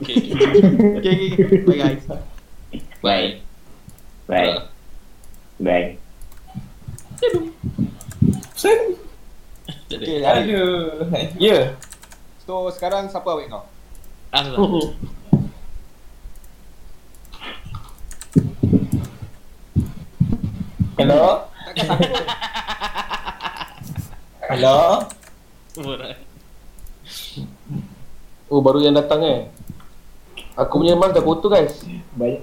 Okay, okay. Okay, okay, okay. bye guys Bye. Bye. Bye. Okay, hari Aduh. Ya. So sekarang siapa awet kau? Ah, salah. Hello. Hello? Oh baru yang datang eh. Aku punya mas dah kotor guys. Baik.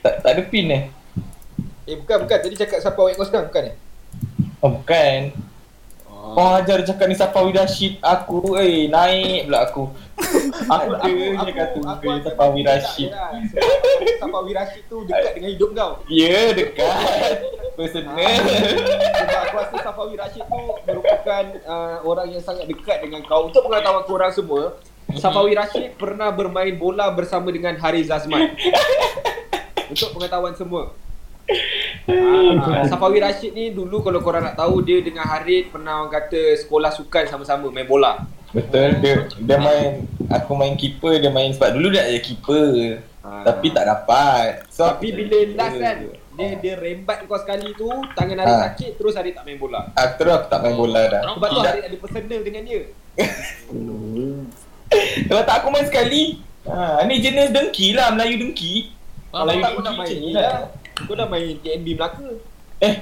Tak, tak ada pin eh? Eh bukan bukan tadi cakap siapa awak kau sekarang bukan eh? Oh bukan. Oh ajar cakap ni Safawi Rashid Aku eh naik pula aku Aku Ada je kata muka ni Safawi Rashid Safawi Rashid tu dekat dengan hidup kau. Ya dekat Personal Sebab aku rasa Safawi Rashid tu merupakan uh, orang yang sangat dekat dengan kau. Untuk pengetahuan korang semua, Safawi Rashid pernah bermain bola bersama dengan Haris Azman. Untuk pengetahuan semua. Ah, Safawi Rashid ni dulu kalau korang nak tahu dia dengan Haris pernah orang kata sekolah sukan sama-sama main bola. Betul dia, dia main Aku main keeper Dia main sebab dulu dia ada keeper Ah. Tapi tak dapat so, Tapi bila last kan dia dia rembat kau sekali tu tangan Haris Ah. sakit terus Haris tak main bola. ah, Terus aku tak main bola dah Sebab tu. Haris ada personal dengan dia. Kalau tak aku main sekali ha, Ni jenis dengki lah Melayu dengki Ah, Kalau Melayu tak kau nak main ni lah lah. Kau dah main TNB Melaka. Eh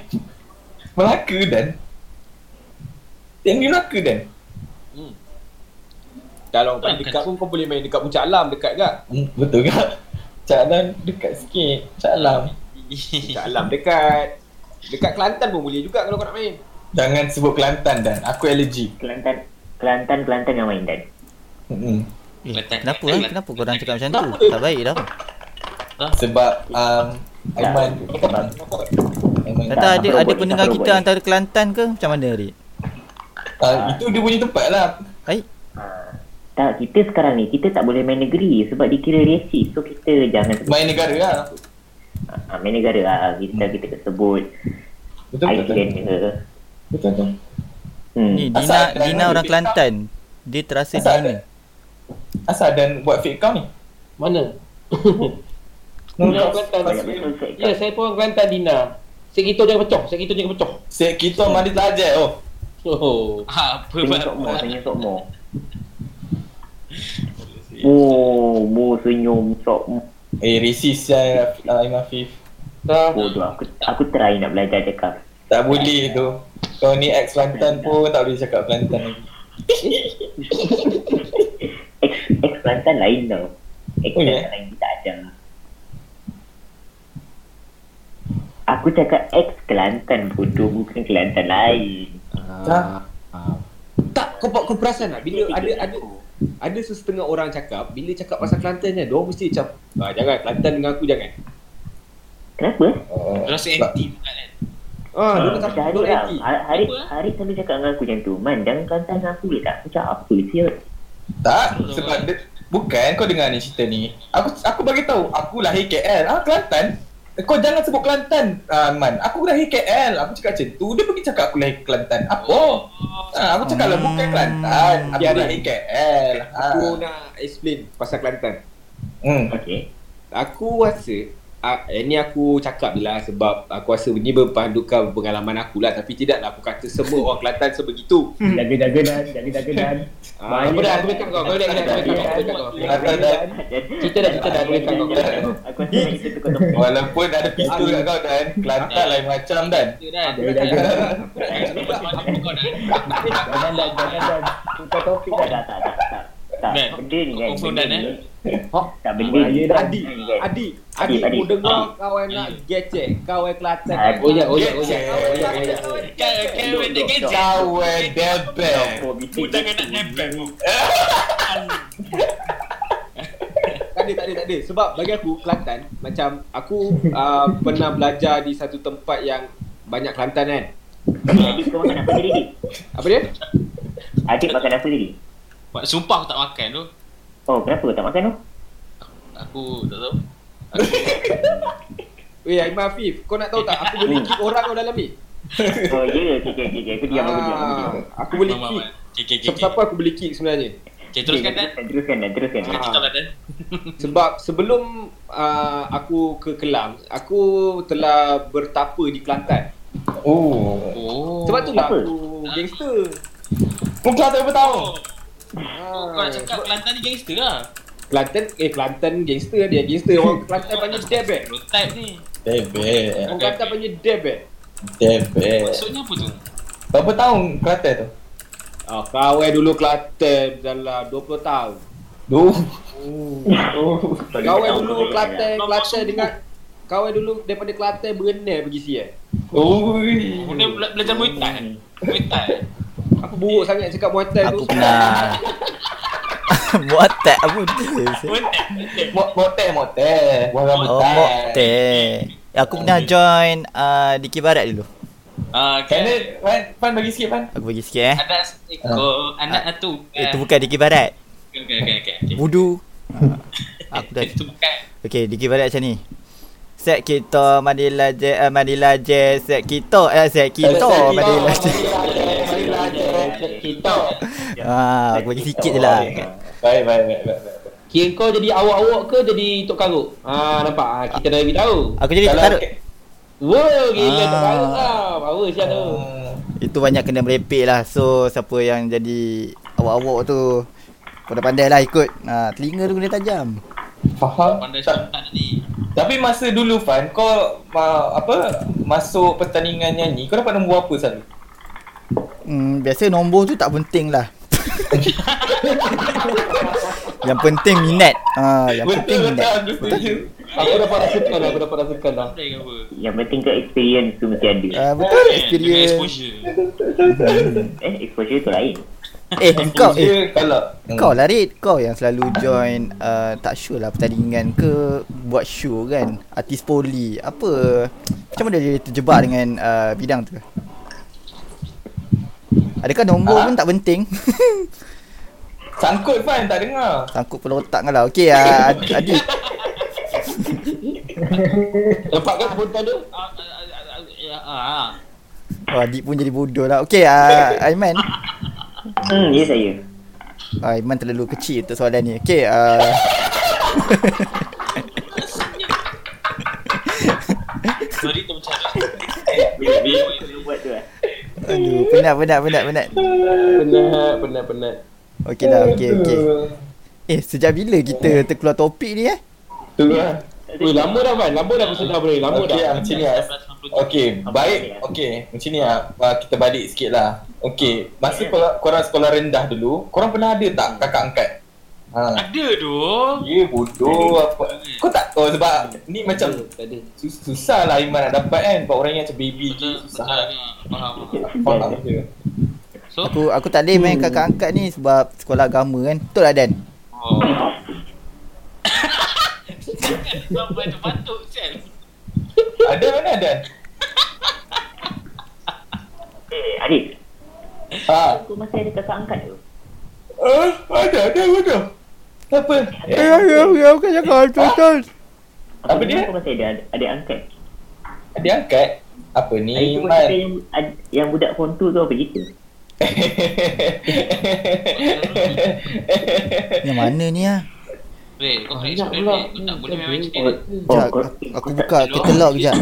Melaka dan Yang ni Melaka dan Kalau Tak, main dekat kan. pun kau boleh main dekat Puncak Alam dekat ke? hmm, Betul ke Cak Alam dekat sikit Cak Alam Puncak Alam dekat. Dekat Kelantan pun boleh juga kalau kau nak main. Jangan sebut Kelantan dan Aku allergic Kelantan Kelantan Kelantan yang main dan hmm. Eh, Kelantan. kenapa lah? Kenapa korang cakap macam tu? Tak baik dah. Sebab um, Aiman Aiman Tak, Kata ada ada pendengar kita robot ni. antara Kelantan ke? Macam mana, Rik? uh, Itu dia punya tempat lah Baik. Tak, kita sekarang ni kita tak boleh main negeri sebab dikira resis. So kita jangan sebut Main negara lah Ah, main negara lah. Kita kita sebut Betul betul betul. Betul betul Hmm. Ni Asal Dina Kelantan Dina orang Kelantan. Dia terasa Asal Dina. ada Asal dan buat fake account ni Mana? Kelantan. Betul fake Ya, saya pun orang Kelantan Dina. Sek kita jangan pecah, sek kita jangan pecah. Set kita mandi telajar oh Oh. Apa Tanya bang? sokmo, tanya sokmo. Oh, mu senyum sokmo. Eh racist saya uh, Imam Dah. Bodoh, aku aku try nak belajar cakap. Tak boleh tu Kau ni ex Kelantan pun tak boleh cakap Kelantan lagi Ex, ex Kelantan lain tau. Ex Oh, ya? Kelantan lain tak ada. Aku cakap ex Kelantan bodoh bukan Kelantan lain. Tak Tak kau kau perasan tak bila ada ada ada sesetengah orang cakap bila cakap pasal Kelantan kan dia orang mesti macam ah, jangan Kelantan dengan aku jangan. Kenapa? oh, Rasa anti kan? Ah, dia tak hari dia lah. anti. Hari, hari selalu cakap dengan aku macam tu. Man, jangan Kelantan dengan aku tak? Macam apa siut? Tak Sebab dia, Bukan kau dengar ni cerita ni Aku aku bagi tahu Aku lahir KL Ah Kelantan Kau jangan sebut Kelantan ah, Man Aku lahir KL Aku cakap macam tu Dia pergi cakap aku lahir Kelantan Apa? Ah, aku cakap lah bukan Kelantan Aku Rik. lahir KL Aku ah. nak explain pasal Kelantan. hmm. Okay. Aku rasa ah, eh, ni aku cakap je lah sebab aku rasa ni berpandukan pengalaman aku lah tapi tidaklah aku kata semua orang Kelantan sebegitu. Jaga-jaga dan, jaga-jaga dan. Ah, Apa dah aku berikan kau? Kau boleh kena aku berikan kau. dah Kita dah kita dah berikan kau. Aku rasa kita. Walaupun ada pistol kat kau Dan Kelantan lain macam Dan Dan. Jaga-jaga? Jangan dan, jangan dan. Tukar topik Tak, dan. tak, tak, tak, tak. Benda ni kan. confirm Benda Dan, ni. Eh? Tak, benda ni. Bahaya, Dan. Adik, adik, adik, Adik, aku adik. dengar Adik. kawan nak gecek, kawan Kelantan. Adik. Oh ya, oh ya, oh ya. Oh ya, oh ya. Kan kan Dok, dia dok, kecek. Kawan debel Oh. Mu jangan nak mu. Tak ada, tak ada, tak ada. Sebab bagi aku Kelantan macam aku uh, pernah belajar di satu tempat yang banyak Kelantan kan. Adik kau makan apa tadi? Apa dia? Adik makan apa tadi? Sumpah aku tak makan tu. Oh, kenapa tak makan tu? Aku tak tahu. Weh, Aiman Afif, kau nak tahu tak aku boleh kick orang kau dalam ni? Oh, ya. Okay, okay, okay. Aku diam, aku diam. aku diam. Ah, aku boleh kick. Okay, okay. Siapa-siapa aku boleh kick sebenarnya. Okay, teruskan Dan. Teruskan, teruskan, Dan. Teruskan. Ah. Kita lah Dan. Sebab sebelum uh, aku ke Kelang, aku telah bertapa di Kelantan. Oh Oh. Sebab tu lah Apa? aku gangster. Kau Kelantan berapa tahun? Oh. Kau nak cakap Kelantan ni gangster lah. Kelantan, eh Kelantan gangster dia. Gangster orang Kelantan panggil deb eh. Stereotype ni. Debel Orang Kelantan panggil deb eh. Bad. Maksudnya apa tu? Berapa tahun Kelantan tu? Ah, kawai dulu Kelantan dalam 20 tahun. Duh. Kawai dulu Kelantan, Kelantan dengan Kawai dulu daripada Kelantan berenang pergi siap. Dia bela- belajar Muay Thai. Muay Thai. Apa buruk sangat cakap Muay Thai Aku tu? pernah Buat tak apa tu Muay Thai. Motel. Buang Oh moktel Aku pernah join uh, Dikir Barat dulu Ah, Kan kan. Fan, Fan bagi sikit Fan. Aku bagi sikit eh Ada seekor anak tu. Itu bukan Dikir Barat Okey, okey, okey, okey. Wudu Ah, Aku dah Itu bukan. Okay Dikir Barat macam ni Set kita Madila je uh, Madila je Set kita Eh set kita Madila je Kita. Ah, Aku bagi sikit je lah Baik, baik, baik, baik. Kira kau jadi awak-awak ke jadi Tok Karuk? Ha, nampak? Ha, kita dah beritahu. Aku jadi Kalau taruh Wow, kira Ah. Tok Karuk lah. Power siap tu. Ah, Itu banyak kena merepek lah So siapa yang jadi Awak-awak tu Kau dah pandai lah ikut ah, Telinga tu kena tajam Faham? Pandai Tak, spontan tadi. tapi masa dulu Fan, kau apa masuk pertandingan nyanyi, kau dapat nombor apa selalu? Hmm, biasa nombor tu tak penting lah. yang penting minat. Ha, yang penting Betul, betul, minat. aku setuju. Aku dapat rasakan lah, aku dapat rasakan lah. Yang penting ke experience tu mesti ada. Ah, betul Dengan experience. exposure. Eh, exposure tu lain. Eh, kau eh kalau kau lah Rit Kau yang selalu join uh, Tak sure lah pertandingan ke Buat show kan Artis poli Apa Macam mana dia terjebak dengan uh, bidang tu Adakah nombor Ah? pun tak penting sangkut Fan tak dengar. Sangkut kepala otak kau lah Okay uh, Adik Nampak kan spontan tu? Ah, ah, ah, ah, ah, ah. oh, Adik pun jadi bodoh lah Okay uh, Aiman Hmm, ya saya. uh, Aiman terlalu kecil untuk soalan ni Okay uh, Sorry tu macam mana? Bila buat tu lah. Aduh Penat penat penat penat Penat, penat, penat. Okay dah okay okay Eh sejak bila kita terkeluar topik ni eh Tu lah. Ui, lama dah kan? Lama dah bersedar boleh. Lama Okey, dah. ah, macam ni lah. Okey, baik. Okey, macam ni lah. Ah, Kita balik sikit lah. Okey, masa korang sekolah rendah dulu, korang pernah ada tak kakak angkat? Ha. Ada tu. Ya bodoh apa. Kau tak tahu sebab ni macam Tadi. sus- susah lah Iman nak dapat kan. Buat orang yang macam baby Betul, je betul. susah. Faham. Faham je. So, Aku aku tak boleh main kakak angkat ni sebab sekolah agama kan Betul lah Dan oh. Sampai terbatuk sel. Ada mana ada? Eh, Adik. Ha. Aku masih ada kakak angkat tu. Eh, ada ada ada. Apa? Eh ya ya ya bukan cakap betul Apa dia? Aku masih ada adik angkat. Dia angkat. Apa Hari ni tu yang, yang budak phone tu tu apa cerita? Yang mana ni ah Ray, kau Banyak kena pula. explain Ray. Kau tak boleh main Oh, macam ni. Sekejap aku, buka katalog kejap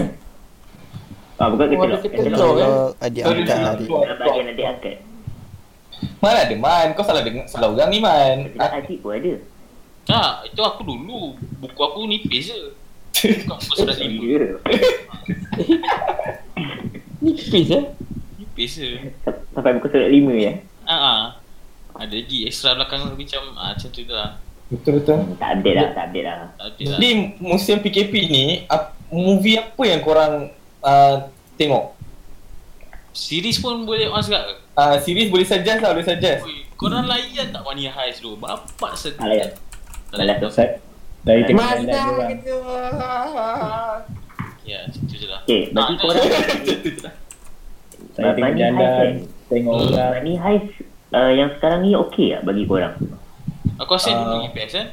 Ah, bukan kita Oh, lock. eh? Katalog adik angkat adik Dalam bahagian adik angkat. Man ada Man, kau salah dengar salah orang ni Man. Adik pun ada. Tak, itu aku dulu. Buku aku nipis je. Bukan aku surat lima. Ya. Nipis eh? Nipis je. Sampai muka surat lima ya. Ah, ah. Ada lagi extra belakang lebih macam ah, macam tu lah. Betul betul. Hmm, Tak update lah, tak update lah. Tak ada lah. Jadi musim PKP ni, ap, movie apa yang korang uh, tengok? Series pun boleh on sekarang ke? Uh, series boleh suggest lah, boleh suggest. Oi, korang layan tak Money Heist tu? Bapak. Tak layan. Malas tu. Saya dari tengok Mas jalan dah je bang. kita. Ya, macam tu je lah. Okay, bagi Ah, korang Saya tengok jalan, tengok Hmm. orang. Money Heist uh, yang sekarang ni okey tak bagi korang? Aku rasa dulu lagi best eh.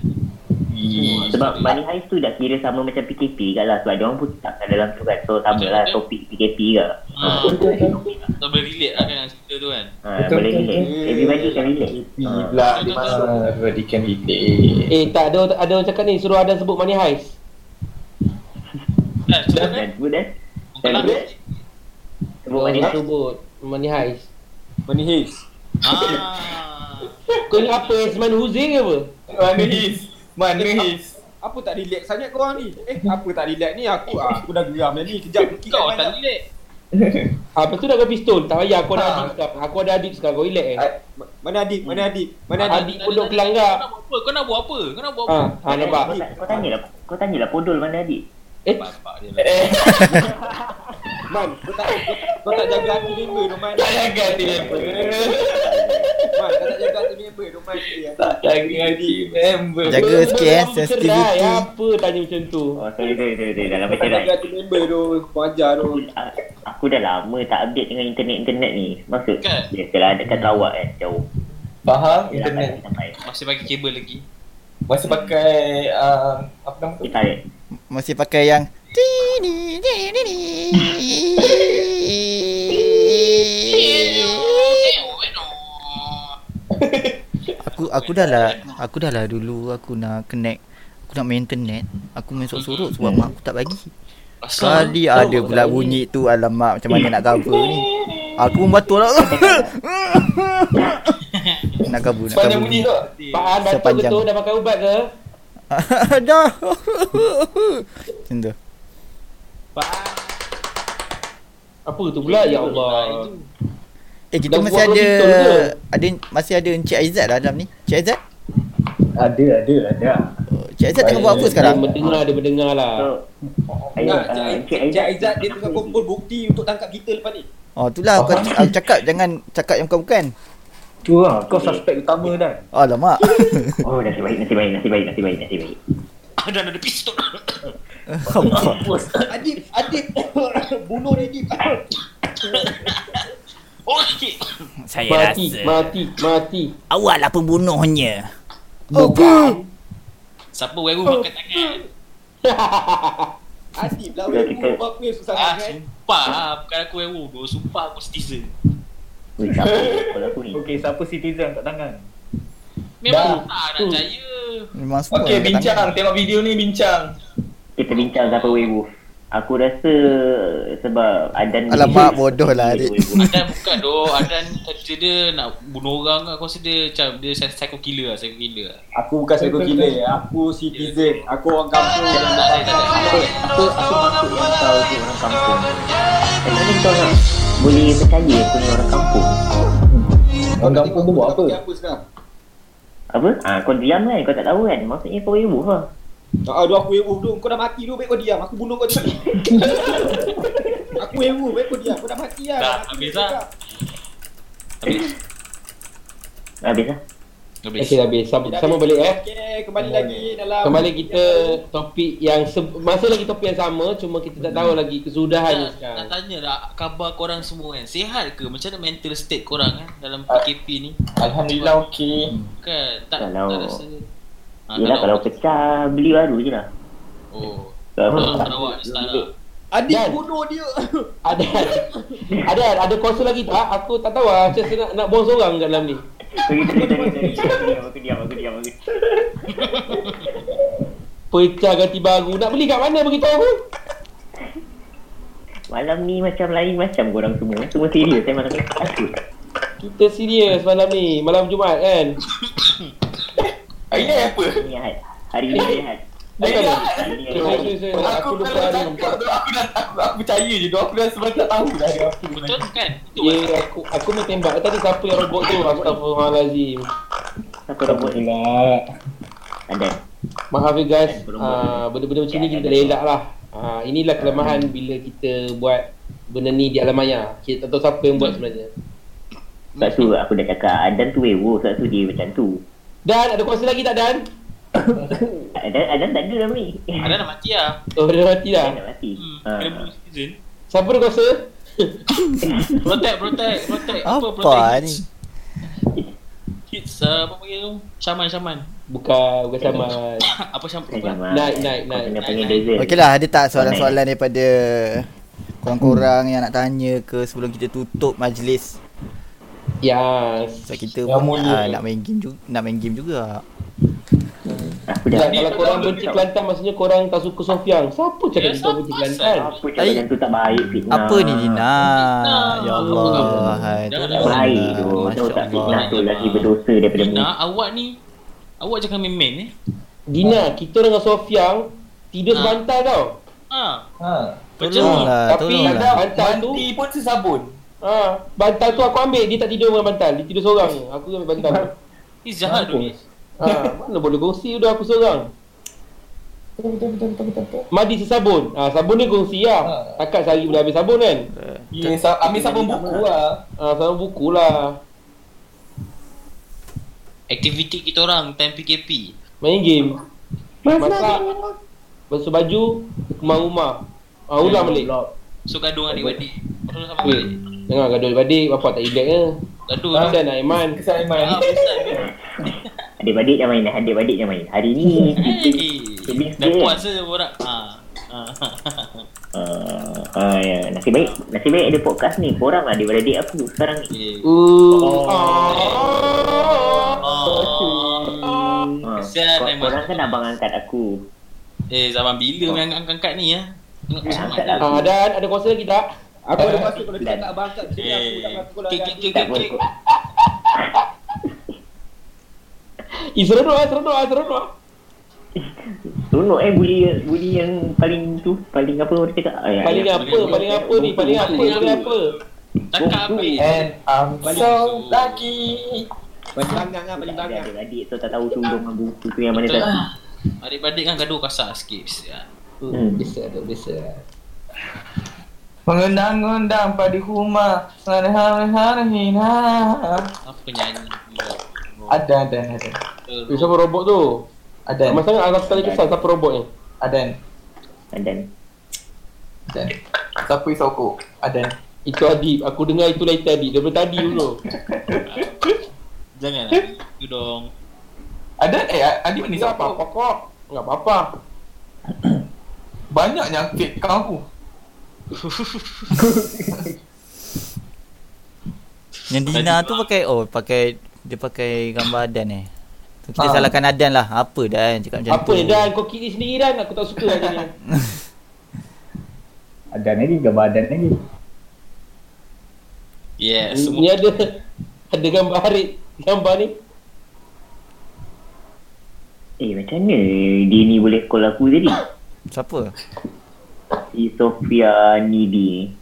Ih, Sebab Money Heist tu dah kira sama macam PKP kan lah Sebab diorang pun tak kat dalam tu kan So sama lah Betul, betul. topik PKP ke Ah, tak boleh relate lah kan dengan cerita tu kan. ha, Betul, Boleh betul, relate betul. Everybody can relate PKP Ah. pula Betul, di betul. mana everybody can relate. Eh tak ada ada orang cakap ni suruh ada sebut money heist. Dah, cuba kan? Dan sebut lah. Sebut Money Heist sebut money heist. Money Heist. Ah. Kau ingat apa Esman Huzi ke apa? Mana his? Mana his? Apa tak relax sangat korang ni? Eh, apa tak relax ni? Aku ah, aku dah geram dah ni. Kejap fikir Kau tak relate. Ah, lepas tu dah kau pistol. Tak payah aku ada adik sekarang. Aku ada adik sekarang. Kau relax eh. Ma- Mana adik? Mana adik? Mana Adik adik? pondok Kau kelanggar. nak buat apa? Kau nak buat apa? Kau nak buat apa? Ah nampak. Kau, kau tanyalah Kau tanyalah Podol mana adik Eh, Bapak dia lah. Eh, Man, kau tak kau, kau tak jaga hati member tu Man. tak jaga hati member. Man, kau tak jaga hati member tu Man. Tak jaga hati member. Jaga sikit eh, Cerai, sensitivity. Apa tanya macam tu? Oh sorry sorry sorry, sorry. Dalam Kau macam tak jaga hati member tu. Kau ajar tu. aku, ah, dah lama tak update dengan internet-internet ni Maksud Kan? Biasalah dekat Sarawak kan Jauh Faham internet. Masih pakai kabel lagi. Masih pakai uh, apa nama tu? Masih pakai yang Aku aku dah lah Aku dah lah dulu Aku nak connect Aku nak main internet. Aku main sorok-sorok Sebab mak aku tak bagi. Sekali ada pula bunyi tu Alamak macam mana nak cover ni? Aku pun batul lah. Nak cover nak Sepanjang cover. bunyi tu. Pak An batuk tu? Dah makan ubat ke? Dah. Macam tu Apa tu pula? Ya Allah. Eh kita Dah masih ada ada masih ada Encik Aizat lah dalam ni. Encik Aizat? Ada, ada, ada. Oh, Encik Aizat tengah buat apa sekarang? Dia mendengar, dia mendengar lah. Nah, uh, Cik Cik Aizat dia tengah kumpul bukti untuk tangkap kita lepas ni. Oh itulah aku, aku cakap jangan cakap yang bukan-bukan. Tu lah, kau suspek utama dah. Alamak. Oh nasib baik nasib baik nasib baik nasib baik nasib baik Dan ada pistol. Adib, Adib. Bunuh dia Adib. Okey. Saya Mati, mati, mati. awaklah pembunuhnya. Bukan. Siapa werewolf makan tangan? Adib lah wewe kita- apa yang susah Ah, sangat. sumpah ah, bukan aku werewolf tu. Sumpah aku citizen. Wih siapa Kalau aku ni Okey, siapa citizen kat tangan? Memang tak nak percaya. Memang semua. Okey, kat bincang. Tengok video ni bincang. Kita bincang siapa werewolf Aku rasa Sebab Adan Alamak, bodoh lah, adik. Adan bukan doh. Adan kata dia nak bunuh orang Aku rasa dia macam dia psycho killer lah, psycho killer lah. Aku bukan psycho killer, aku citizen. Aku orang kampung. Apa Apa Apa maksud yang kau tu orang kampung mana kau nak Boleh percaya aku ni orang kampung Orang kampung tu buat apa? Apa Ah Kau diam kan Kau tak tahu kan Maksudnya kau werewolf lah Ah, aduh aku werewolf tu. Kau dah mati tu, baik kau diam. Aku bunuh kau je. aku werewolf, baik kau diam. Kau dah mati lah. Dah, habis lah. dah. Habis. Habis lah Habis. Dah habis. Sama, sama balik eh. Okay, kembali lagi dalam Kembali kita topik yang se- masih lagi topik yang sama cuma kita tak tahu lagi kesudahan Nak, nak sekarang. tanya lah kabar korang semua kan Sihat ke? Macam mana mental state korang kan Dalam Ah. PKP ni Alhamdulillah okey. Kan tak, Kalau- tak rasa ha, Yelah kalau pecah Beli baru je lah Oh Kalau Kalau Sarawak ni style lah Adik Dan- bunuh dia. Ada ada ada kuasa lagi tak? Aku tak tahu lah. Macam saya nak, nak buang seorang kat dalam ni. Sorry sorry sorry sorry Aku diam aku diam aku Pecah ganti baru. Nak beli kat mana beritahu aku? Malam ni macam lain macam korang semua Semua serius saya malam ni Kita serius malam ni. Malam Jumaat kan? Hari ni apa? Ni Ahad Hari ni Ahad Hari ni Hari ni Sorry, Ahad. Aku, Aku lupa kalau hari. cakap tu aku dah aku, aku percaya je tu. Aku dah sebab tak tahu dah dia apa. Betul kan? Ya, kan? aku aku mau tembak tadi siapa yang robot tu? Astagfirullahalazim. Siapa robot ni. Ada Maaf ya guys. Ah, benda-benda macam ni kita tak elak lah. Ah, inilah kelemahan bila kita buat benda ni di alam maya. Kita tak tahu siapa yang buat sebenarnya. Sebab tu aku dah cakap Adan tu werewolf Sebab tu dia macam tu Dan ada kuasa lagi tak Dan? Adan, Adan tak ada dalam ni Ada nak mati lah Oh dah mati dah. Adan dah mati hmm. Ha. Kena bunuh citizen Siapa ada kuasa? Protect, protect, protect Apa protect ni? hits. Hits, uh, apa panggil tu? Shaman, shaman Bukan, bukan sama. Apa shaman? Apa? zaman Naik, naik, naik. Dazel Okeylah, ada tak soalan-soalan daripada korang-korang yang nak tanya ke sebelum kita tutup majlis? Yes. Sebab kita Yang pun ah, tu. nak main game juga, nak main game juga. Aku Ya, kalau korang benci Kelantan maksudnya korang tak suka Sofiang. Siapa cakap Ya, kita siapa benci? Kelantan? Apa cakap macam tu tak baik fitnah Apa ni Dina? Ya Allah. Hai, Tak baik tu Tahu tak fitnah tu lagi berdosa daripada mu Dina, awak ni Awak jangan main-main eh Dina, kita dengan Sofiang tidur Ha. sebantal tau. Ha. Ha. Tolonglah, Tapi tolonglah. ada bantal tu Mandi pun sesabun. Ha, Bantal tu aku ambil. Dia tak tidur dengan bantal. Dia tidur seorang Aku ambil bantal. Tu Ni jahat tu ni. ha, Mana boleh kongsi Udah aku seorang? Mandi sesabun ha, Sabun ni kongsi lah. Takat sehari boleh habis sabun kan? Ya, sa- ambil sabun buku lah. ha, Sabun buku lah. Aktiviti kita orang time PKP. Main game. Masak. Basuh baju Kemar rumah. Ha, Ulang balik So gaduh dengan adik-adik. Kau sama balik. Jangan gaduh adik Bapak tak relax ke Gaduh ha. Dan nak Aiman Kesan Aiman. Ah? Adik-adik yang main, adik-adik yang main. Hari ni dah puas je orang. Ah. Ah. uh, uh, ya. Nasib baik, nasib baik ada podcast ni. Korang lah adik-adik aku sekarang ni. Eh. Uh, Oh. Ha, Kesian kor- Aiman. korang kan abang angkat aku. Eh, zaman bila main angkat-angkat ni ya? Eh, aku. ha, Dan ada kuasa lagi tak? Aku ada masa kalau dia tak bangkat sini aku Eh, tak lah. kek, Tak boleh. kek. Eh, seronok lah, seronok lah, seronok lah. Seronok eh buli buli yang paling tu paling apa orang cakap ah, ya, Paling ya. apa, paling apa ni, paling apa, paling apa? Takkan habis. And I'm so lucky. Paling bangang lah, paling bangang. adik tu tak tahu tolong dengan buku tu yang mana tak. lah. Adik-beradik kan gaduh kasar sikit. Ya. Hmm. Biasa tu, biasa. Mengundang-undang pada rumah. Hana-hana-hina. Apa nyanyi? Ada, ada, ada. Eh, siapa robot tu? Ada, Amat sangat aku sekali kesal siapa robot ni. ada, Dan ada. Siapa isokok? Ada. Itu Adib, aku dengar itu lain tadi, daripada tadi dulu. Janganlah. Itu dong. Ada, eh, Adi mana Enggak isokok? apa-apa kok. Enggak apa-apa. Banyak yang fake kau aku. Yang Dina tu pakai oh pakai dia pakai gambar Adan eh. So, kita Ha. salahkan Adan lah. Apa Dan cakap macam Apa tu. ni Dan, kau kiri sendiri Dan, aku tak suka macam ni. Ada lagi, gambar ada lagi. Yes. Ni Semua. ada ada gambar Harid gambar ni. Eh macam mana dia ni boleh call aku tadi? Siapa? Si Sofia Nidi.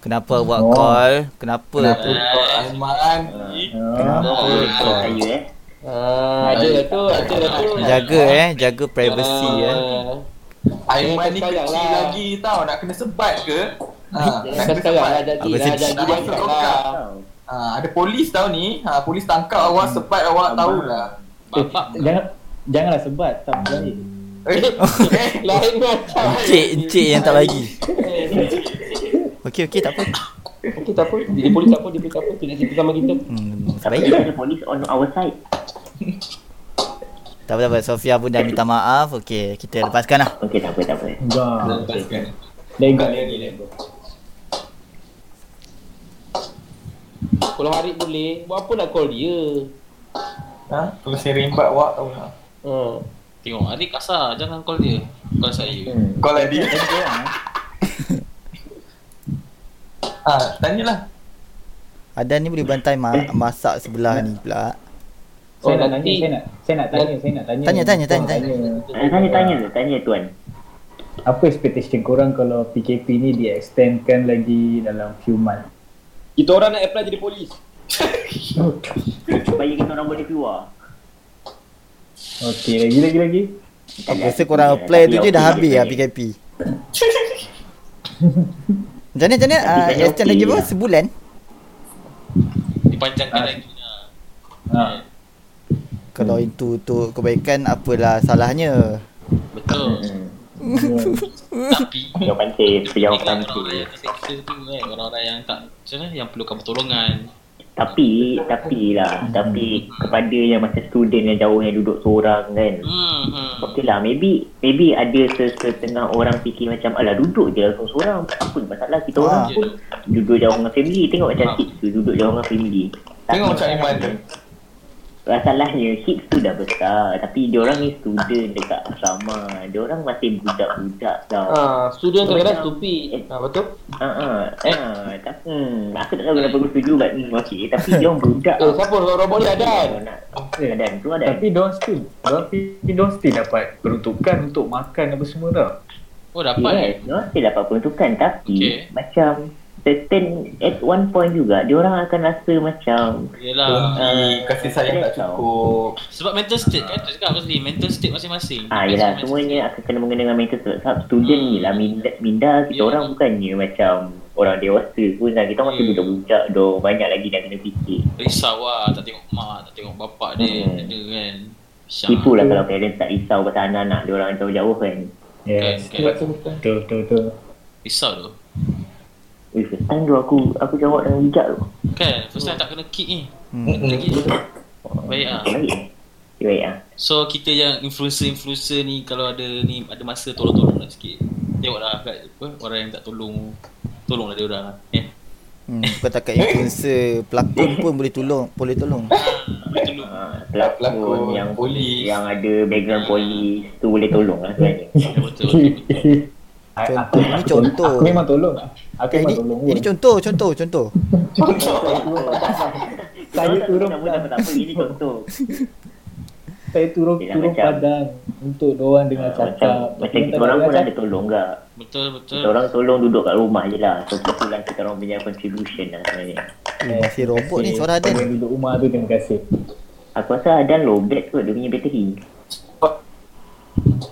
Kenapa buat Oh. call? Kenapa? Kenapa kau Aiman? Kenapa Oh, call? saya eh. Ah, ada lah tu, ada lah tu. Jaga eh, jaga privacy eh. Ah. Aiman ni kecil lah. lagi tau. Nak kena sebat ke? Ha, nak kena sekarang lah sebat. jadi lah, sedih. jadi Nak dia lah. Ha, ada polis tau ni. Ha, polis tangkap awak, sebat awak tahulah. Bapak. Jangan Janganlah sebat, tak berani. Lain macam. Encik, encik yang tak bagi. Okey, okey, tak apa. Okey tak apa, dia polis tak apa, dia polis tak apa, dia nak cerita sama kita. Hmm, Tapi baik. ada polis on our side. Tak apa, tak apa. Sofia pun dah minta maaf. Okey, kita lepaskan lah. Okey tak apa tak apa. Enggak. lepaskan. Go, let go. Kalau Harid boleh, buat apa nak call dia? Ha, kalau saya rembat awak tahu lah. Ha. Tengok adik kasar. Jangan call dia. Call saya. Hmm. Call lah dia. Let go lah. eh. Tanyalah. Adan ni boleh bantai ma- masak sebelah ni pula. Saya Oh, nak tanya, saya nak saya nak tanya, saya nak tanya. Tanya, tanya, tanya, Korang Eh, tanya tanya tanya tuan. Apa expectation korang kalau PKP ni di extendkan lagi dalam few months? Kita orang nak apply jadi polis. Supaya kita orang boleh keluar. Okey, lagi lagi lagi. Aku rasa korang apply tu je dah habis lah PKP. Macam mana, macam mana? Uh, extend okey lagi berapa? lah. Sebulan? Dipanjangkan lagi. Ha. Kalau itu untuk kebaikan, apalah salahnya? Betul. Hmm. Tapi kan yang terseksa tu kan Orang-orang yang tak Macam mana Yang perlukan pertolongan Tapi, tapi lah, tapi kepada yang macam student yang jauh yang duduk seorang kan. Hmm, hmm. Okey lah, maybe maybe ada setengah orang fikir macam alah duduk je lah seorang apa ni masalah kita Ah. orang pun duduk jauh dengan family tengok macam Ah. Hits tu duduk jauh dengan family Tengok macam Aiman tu. Masalahnya Hits tu dah besar Tapi dia orang ni student dekat asrama Dia orang masih budak-budak tau Ah, student kadang-kadang Macam- stupid. Ah, betul? Ah, ah, ah, tak, hmm, aku tak tahu kenapa aku setuju kat ni Okey, tapi dia orang budak Eh, siapa robot ni Adan? Adan, tu Adan Tapi diorang still, diorang still, diorang still dapat peruntukan untuk makan apa semua tau. Oh dapat eh? Yes, dia masih dapat peruntukan tapi Okay. macam certain at one point juga dia orang akan rasa macam Yelah Dongki, kasih sayang tak Tau. cukup. Sebab mental state kan tu cakap pasal Mental state masing-masing Ah, yelah, mental semuanya akan kena mengena dengan mental state. Sebab student ni lah, minda, minda kita Ya. orang bukannya macam orang dewasa pun kan. Kita masih Hmm. budak-budak, dah banyak lagi nak kena fikir. Risau lah Tak tengok mak Tak tengok bapak dia Hmm. Ada kan Syah. Itulah kalau parents tak risau pasal anak-anak dia orang jauh-jauh kan. Yes. Kan, kan. Betul, betul, betul. Risau tu First time tu aku aku jawab dengan bijak tu. Kan First time tak kena kick ni Hmm. Lagi Baik lah Baik eh? Okay, baik ah. So kita yang influencer-influencer ni Kalau ada ni Ada masa tolong-tolong lah sikit Tengoklah kat apa, Orang yang tak tolong Tolonglah dia orang eh. Hmm, bukan takat influencer pelakon pun boleh tolong, boleh tolong. Tolong Ah, pelakon Pelakon, yang polis. yang ada background polis tu boleh tolong lah sebenarnya. Ya, Betul betul, betul. Contoh, ini contoh. Aku memang tolong. Aku Okay, memang ini, tolong. ini contoh, contoh, contoh. Saya turun tak apa, tak apa, ini contoh. Saya turun turun macam- padang untuk diorang dengar Ah, cakap. macam macam kita orang pun ada tolong gak. Betul betul. Kita orang tolong duduk kat rumah je lah. So kebetulan kita orang punya contribution lah sebenarnya. Eh, masih robot ni suara Adan. duduk rumah tu terima kasih. Aku rasa Adan low bat kot dia punya bateri.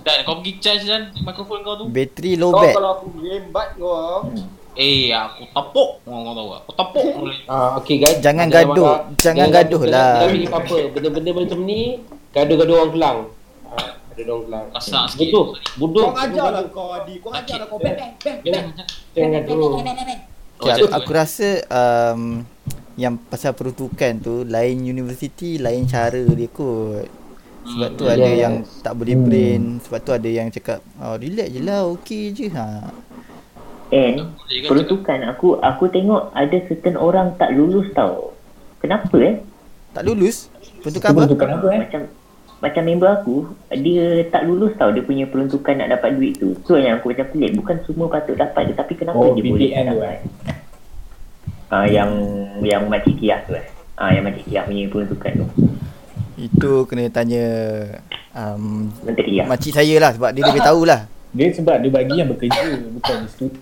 Dan kau pergi charge dan mikrofon kau tu. Bateri low Kau bat. kalau aku rembat kau Eh aku tapuk. Kau kau tahu tak? Aku tapuk. Ah, okay guys. Jangan gaduh. Jangan gaduh lah. Tapi apa, benda-benda macam ni, gaduh-gaduh orang kelang. Ah, gaduh orang kelang. Kasar sikit. Bodoh, bodoh. Kau ajarlah kau Adi Kau ajarlah kau bang bang Jangan, jangan gaduh. Okay, aku rasa um, yang pasal peruntukan tu lain universiti lain cara dia kot. Sebab tu ada Yes. yang tak boleh Hmm. brain, sebab tu ada yang cakap oh, relax je lah, okey je ha. And Boleh kan peruntukan aku aku tengok ada certain orang tak lulus tau. Kenapa eh? Tak lulus? Peruntukan apa? peruntukan apa eh? Macam macam member aku dia tak lulus tau dia punya peruntukan nak dapat duit tu. So yang aku macam pelik bukan semua patut dapat tapi kenapa Oh, dia boleh BPN tu dapat? eh. Ah yang yang Makcik Kiah tu eh. Ah yang Makcik Kiah punya peruntukan tu. Itu kena tanya um, Menteri lah. makcik saya lah sebab dia lebih tahulah. Dia sebab dia bagi yang bekerja bukan studi.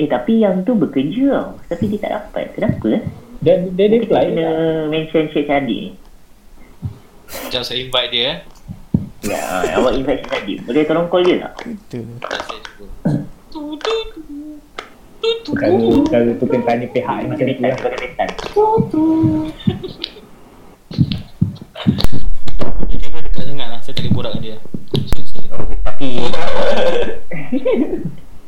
Eh tapi yang tu bekerja tau. Tapi dia tak dapat. Kenapa eh? Dan dia dia Kita apply kena lah. mention Syed Sadiq ni. Sekejap saya invite dia eh. Ya, awak invite Syed Sadiq. Boleh tolong call dia tak? Saya cuba. Tu tu tu. Tu tu. Tu kena tanya pihak yang macam tu lah. sebagai betan. Kamera dekat sangat lah. Saya tak boleh borak dengan dia. Tapi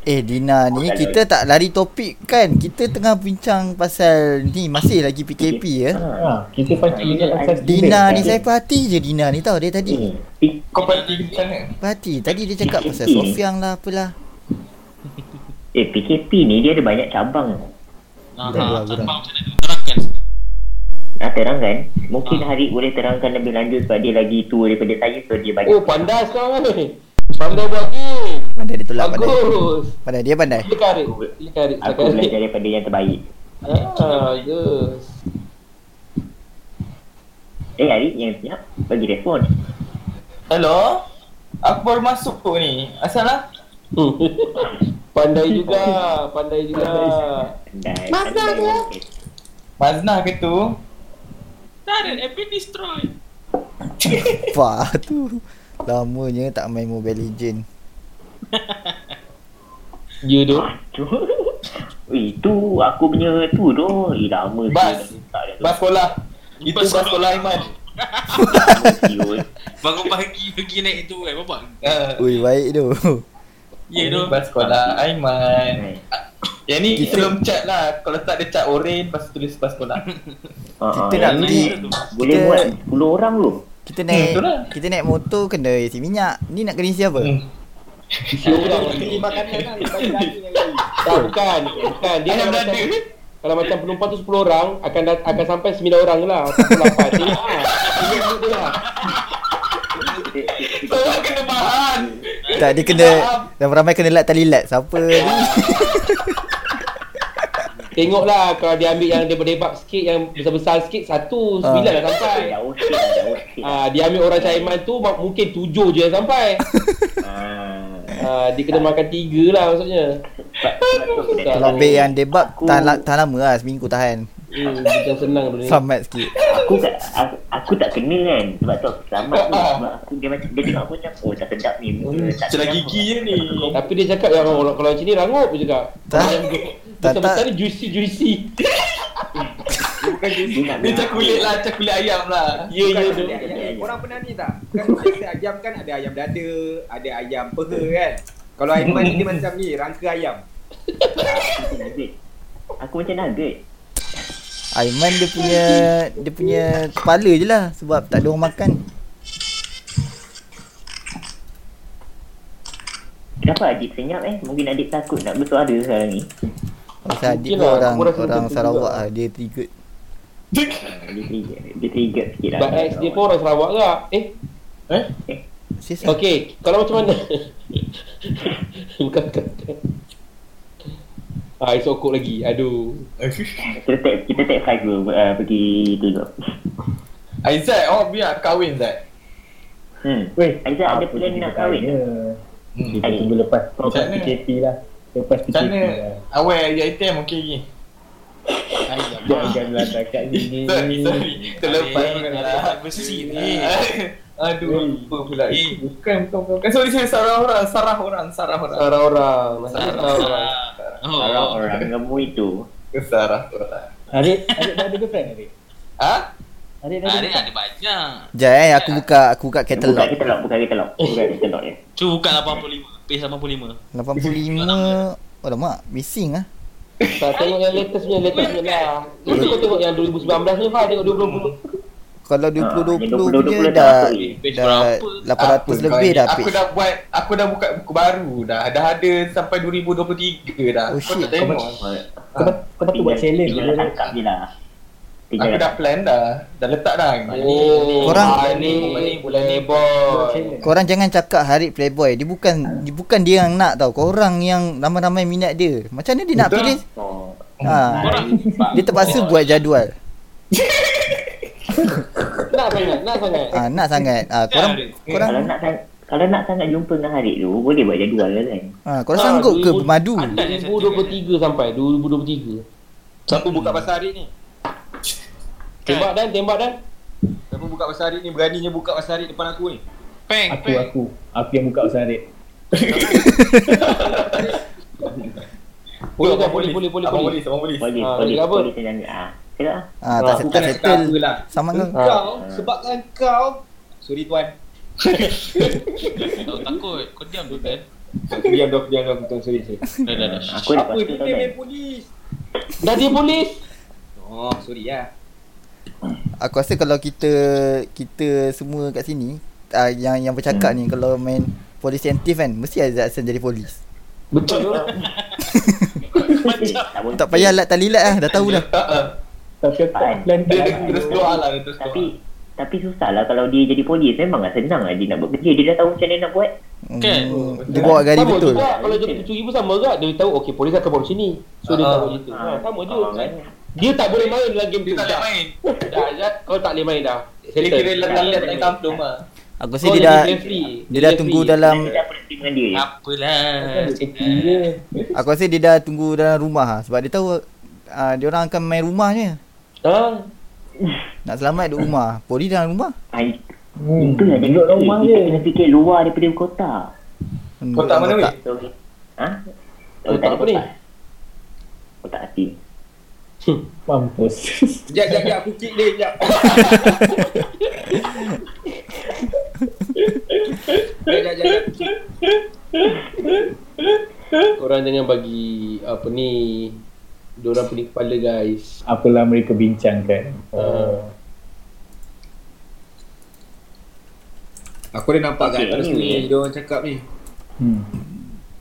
Eh Dina ni Oh, kita tak lari topik kan. Kita tengah bincang pasal ni masih lagi PKP ya. Ha, kita pasal. Dina ni saya perhati je Dina ni tahu dia tadi. pi- Kau parti macam? Perhati tadi dia cakap pasal. Sofiang lah apalah. eh PKP ni dia ada banyak cabang. Ah, Gurau, ha, gurau. cabang macam mana? Terangkan. Nak terangkan? Mungkin Ah. Harik boleh terangkan lebih lanjut sebab dia lagi tua daripada saya so dia banyak. Oh, pandai sekarang ni. Pandai buat game. Pandai dia tolak pandai. Bagus. Pandai dia pandai. Silakan Arik. Silakan Arik. Aku Silakan belajar daripada yang terbaik. Ah, bagus. Eh Harik yang siap bagi respon. Hello? Aku baru masuk tu ni. Asal lah? pandai juga, pandai juga. Pandai. Pandai. Maznah ke tu? Tak ada. Epic destroy. Apa tu? Lamanya tak main Mobile Legend. Ya tu. Eh, tu aku punya tu tu. Eh, lama Bas. Bas sekolah. Itu Bas sekolah Aiman. Siul. Baru pagi pergi naik tu kan bapak. Uh, Ui baik tu. Ya tu. Bas sekolah Aiman. Yang ni Kita- sebelum cat lah. Kalau tak ada cat oren, lepas tu tulis bas sekolah. Ah, Kita ah, nak beli ni Boleh kita- buat 10 orang tu. Kita naik betul lah. kita naik motor kena isi minyak. Ni nak kena isi apa? Hmm. Orang beli makanan kan, bagi daging lagi. Tak, bukan. Bukan. Dia macam, berada. kalau macam penumpang tu 10 orang, akan dat- akan sampai 9 orang je lah. 8. Tengok lah. Tengok dia lah. Tolong kena bahan. Tak dia kena dan ramai kena lat tali lat. Siapa ni? Tengoklah kalau dia ambil yang daripada bab sikit, yang besar-besar sikit, satu, sembilan dah sampai. Ah, dia ambil orang Caiman tu mungkin tujuh je yang sampai. Ah, Ah, dia kena makan tiga lah maksudnya. Kalau babe yang debab tahan, la- tahan lama lah seminggu tahan. Hmm, bukan senang benda ni. Selamat sikit. aku tak aku, aku tak kena kan sebab tu aku selamat tu sebab aku dia macam dia tengok aku macam oh tak sedap ni Hmm, sedap gigi je ni. Tapi dia cakap yang kalau, kalau macam ni rangup je cakap. Tak. Tak, tak. ni juicy juicy. Bukan. Dia nak Dia macam kulit lah, macam kulit ayam lah. Ya ya ayam. Korang pernah ni tak? Kan biasa ayam kan ada ayam dada, ada ayam peha kan? Kalau Aiman ni dia macam ni, rangka ayam. aku macam nugget Aiman dia punya dia punya kepala je lah sebab tak ada orang makan. kenapa adik senyap eh mungkin adik takut nak bersuara sekarang ni Pasal adik lah, orang orang Sarawak lah dia trigger. Ah, dia trigger dia trigger sikit lah ex dia pun orang Sarawak ke? Eh, Sis okey. Kalau macam mana? bukan bukan. Ah, sokok lagi. Aduh. kita take kita dulu uh, pergi tengok Aizat, awak biar kahwin Zat. hmm Weh, Aizat ada plan nak kahwin? Hmm. Kita tunggu lepas Macam lepas? PKP lah. Lepas PKP Macam mana? lah. Awal ayat ATM okey lagi. Janganlah cakap gini. Sorry, sorry. Terlepas tak bersih ni. Aduh, lupa pula. Eh, bukan, bukan, bukan. Sorry, sorry. Sarah orang, sarah orang, sarah orang. Sarah orang. Masalah Sarah orang. Oh, orang orang ngemu itu Sarah orang. Adik, adik dah ada girlfriend adik? Ha? Adik dah ada ada banyak. Jap eh aku buka aku buka buka katalog. katalog buka katalog buka katalog ya Cuba buka 85. Page 85. 85 Oh lama missing ah. Tak tengok yang latest punya, latest punya lah. Itu kau tengok yang 2019 ni, Fah. Tengok 2020. Kalau Ah, 2020 yang punya 2020 dah tak masuk Page dah berapa? 800 lebih kau dah ni? Aku page. dah buat, aku dah buka buku baru dah. Dah ada sampai 2023 dah. Oh, Kau shit. tak tengok? Kau dah- kau dah buat challenge je. tangkap je lah Aku dah plan dah. Dah letak dah. Oh, Korang- ni, bulan ni, boy. Korang jangan cakap Harid playboy. Dia bukan dia bukan dia yang nak tau. Korang yang ramai-ramai minat dia. Macam mana dia nak Betul. pilih? oh Ha. Korang. Dia terpaksa buat jadual. Nak sangat, nak sangat. Ah nak sangat. Ah korang korang kalau nak sang- kalau nak sangat jumpa dengan Harid tu boleh buat jadual lah kan ah korang sanggup ke bermadu? Ada yang 2023 sampai 2023. Siapa buka pasar hari ni? Tembak dan, tembak dan. Siapa buka pasar hari ni? Beraninya buka pasar hari depan aku ni. Peng, Aku, peng. aku. Aku yang buka usaha adik. Boleh tak? Abang Boleh, boleh, boleh. Abang boleh. polis, abang polis. boleh Ah, boleh cakap apa? boleh saya ah lah Ah tak tak settle. lah. Sama kau. Kau, sebabkan kau. Sorry tuan. Kau takut. Kau diam tu kan. Aku diam dah, aku diam dah. Tuan, sorry, sorry. Dah, dah, dah. aku Apa dia main polis? Dah dia polis. Oh, sorry ya. Aku rasa kalau kita kita semua kat sini uh, yang yang bercakap ni kalau main polis sentif kan mesti Azad Hassan jadi polis. Betul tu. tak payah lat tali lat lah dah tahu dah. Tapi aku tak plan Dia, dia terus keluar lah, dia terus keluar. tapi tapi susah lah kalau dia jadi polis memang lah senang lah dia nak buat kerja dia dah tahu macam mana nak buat Kan? Hmm, dia bawa gari sama betul. juga kalau jadi pencuri pun sama juga. Dia tahu okey polis akan bawa sini. So dia Ah. tahu gitu. Ha, sama je. Ah, kan? Dia tak boleh main dalam game tu. Dia tak boleh main. Dah, Azad, kau tak boleh main dah. Dia Settle. kira letak-letak tak kampung lah. Aku rasa dia dah dia dah tunggu dalam dia dah dia Apalah. Aku rasa dia dah tunggu dalam rumah ha, sebab dia tahu uh, dia orang akan main rumah Ha? Nak selamat duduk rumah. Polis dalam rumah. Ah, Hmm. Itu dia Duduk fikir. rumah Kita je. kena fikir luar daripada kota. Hmm, Kotak mana weh? Ha? Ada apa ni? kotak. Kotak hati. Mampus. Sekejap, sekejap, sekejap. Aku kick dia, sekejap. Sekejap, sekejap, sekejap. Aku kick. Korang jangan bagi apa ni Diorang pening kepala guys Apalah mereka bincangkan. Oh. Aku dah nampak kat Okay, atas anyway. ni, dia orang cakap ni. Hmm.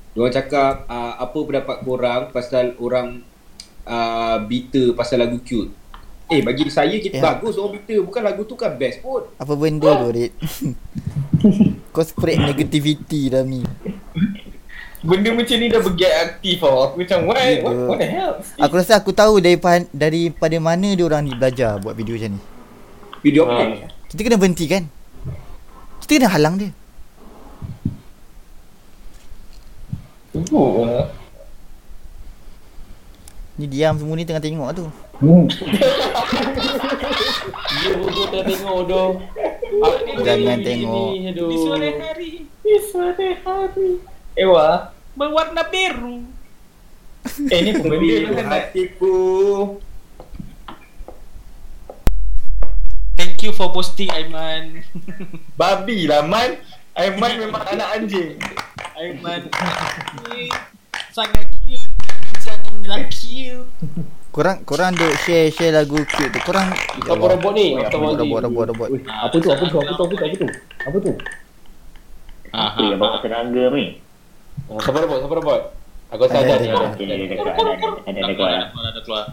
Dia orang cakap uh, apa pendapat korang pasal orang uh, bitter pasal lagu cute. Eh bagi saya kita Ya. bagus orang bitter bukan lagu tu kan best pun. Apa benda tu Red? Kau spread negativity dalam ni. Benda macam ni dah berget aktif tau. Aku macam, what? What, what the hell? Aku rasa aku tahu daripada daripada mana dia orang ni belajar buat video macam ni. Video Ha. apa? Kita kena berhenti kan? Kita kena halang dia. Oh, Ni diam semua ni tengah tengok tu. Hmm. Dia bodoh tengah tengok doh. Apa ni Jangan tengok. Di sore hari Di sore hari. Ewa. berwarna biru. Eh ni pembenda kan hatiku. Thank you for posting Aiman. Babi lah Man. Aiman memang anak anjing. Aiman. Sangat cute. Sangat cute. Korang korang duk share share lagu cute tu. Korang Apa robot ni? Apa robot robot robot apa tu? Apa tu? Apa tu? Apa tu? Apa tu? Apa tu? Apa yang bawa serangga ni? Ah, Siapa robot? Siapa robot? Aku rasa ada ni. ada. Ada ada ada ada ada keluar.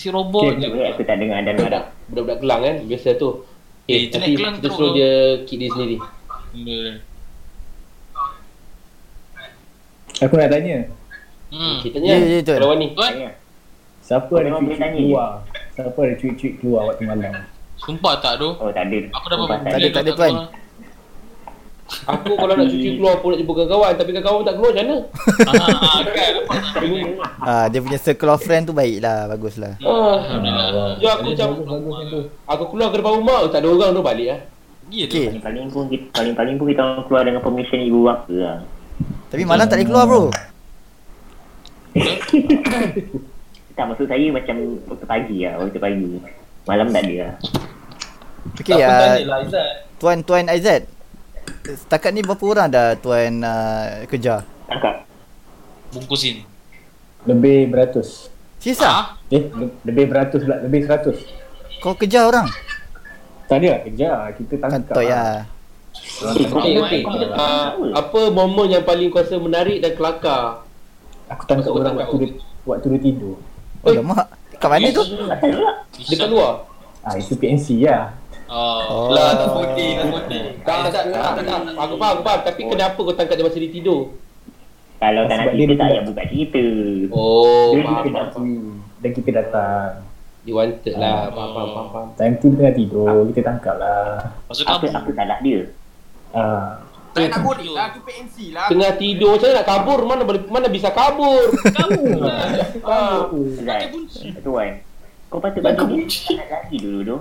Si robot Okay, je. Aku tak dengar dan marah. Budak-budak kelang kan biasa tu. Eh, Eh, tapi kita suruh dia kick dia sendiri. Aku nak tanya. Hmm. Kita tanya. Ya, ya, Tuan. Kalau Tanya. Siapa ada tanya keluar? Siapa ada tweet-tweet keluar waktu malam? sumpah tak tu. Oh tak ada. Aku dah Tak ada, tak ada, Tuan. Aku kalau nak cuci keluar pun nak jumpa kawan-kawan tapi kawan-kawan tak keluar macam mana? Ah, kan. Nampak tak? Ah dia punya circle of friend tu baik lah, bagus lah. Ah. Alhamdulillah. Ya aku macam aku keluar ke depan rumah tak ada orang tu balik ah. Ya tu. Okey. Paling-paling pun kita paling-paling pun kita orang keluar dengan permission ibu bapa lah. Tapi malam tak boleh keluar bro. Tak maksud saya macam waktu pagi lah, waktu pagi. Malam tak ada lah. Okey ah Tuan Tuan Aizat. Setakat ni berapa orang dah tuan uh, kejar? Tangkap. Bungkusin. Lebih beratus. Serius ah? Ah, Eh, le- lebih beratus pula. Lebih seratus. Kau kejar orang? Tak ada lah kejar. Kita tangkap. Kantoi lah. lah. Okey. Ah, apa momen yang paling kuasa menarik dan kelakar? Aku tangkap orang waktu dia, waktu dia tidur. Oh, lemak. Kat mana tu? Dekat luar. Ah, itu PNC lah. Oh. Oh. Lah tak putih, tak putih. Tak tak tak. tak, tak. Aku faham, aku faham. Tapi kenapa kau tangkap dia masa dia tidur? Kalau tak nak cerita tak dia- payah buka cerita. Oh, Dia faham, nak. Dan kita datang. Dia wanted lah. Faham, faham, faham, faham. Time tu dia tengah tidur. Kita tangkap lah. Masuk Apa kamu. apa salah dia? Ah, Tak nak goreng lah, tu PNC lah. Tengah tidur macam mana nak kabur? Mana boleh mana bisa kabur? Kamu. ah. Zat. Tuan. Kau patut bagi dia anak lagi dulu tu.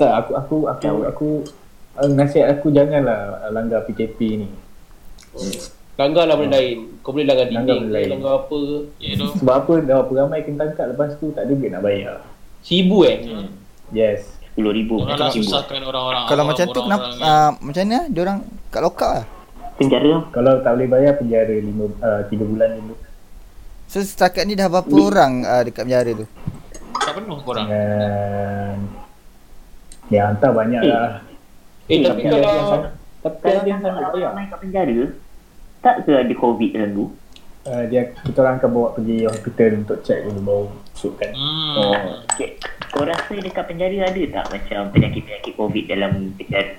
Tak, aku aku aku aku uh, nasihat aku janganlah langgar PKP ni. Langgar lah benda lain. Kau boleh langgar Langgar dinding, benda lain. langgar apa ke. Ya tu. Sebab apa dah berapa ramai kena tangkap lepas tu tak ada duit nak bayar. Sibu eh. Yes. RM10,000 Orang nak susahkan orang-orang. Kalau macam tu kenapa uh, macam mana dia orang kat lokap lah. Penjara Kalau tak boleh bayar penjara 5 uh, 3 bulan dulu. So setakat ni dah berapa orang uh, dekat penjara tu? Tak penuh korang. Dan Ya hantar banyak Eh. lah. Eh tapi Tapi yang kalau tapi Kalau yang tangkap sangat orang bayar. ramai kat penjara Tak ke ada covid dalam tu? Uh, dia kita orang akan bawa pergi hospital untuk check dulu baru masukkan. Hmm. Oh, okay. Kau rasa dekat penjara ada tak macam penyakit-penyakit covid dalam penjara?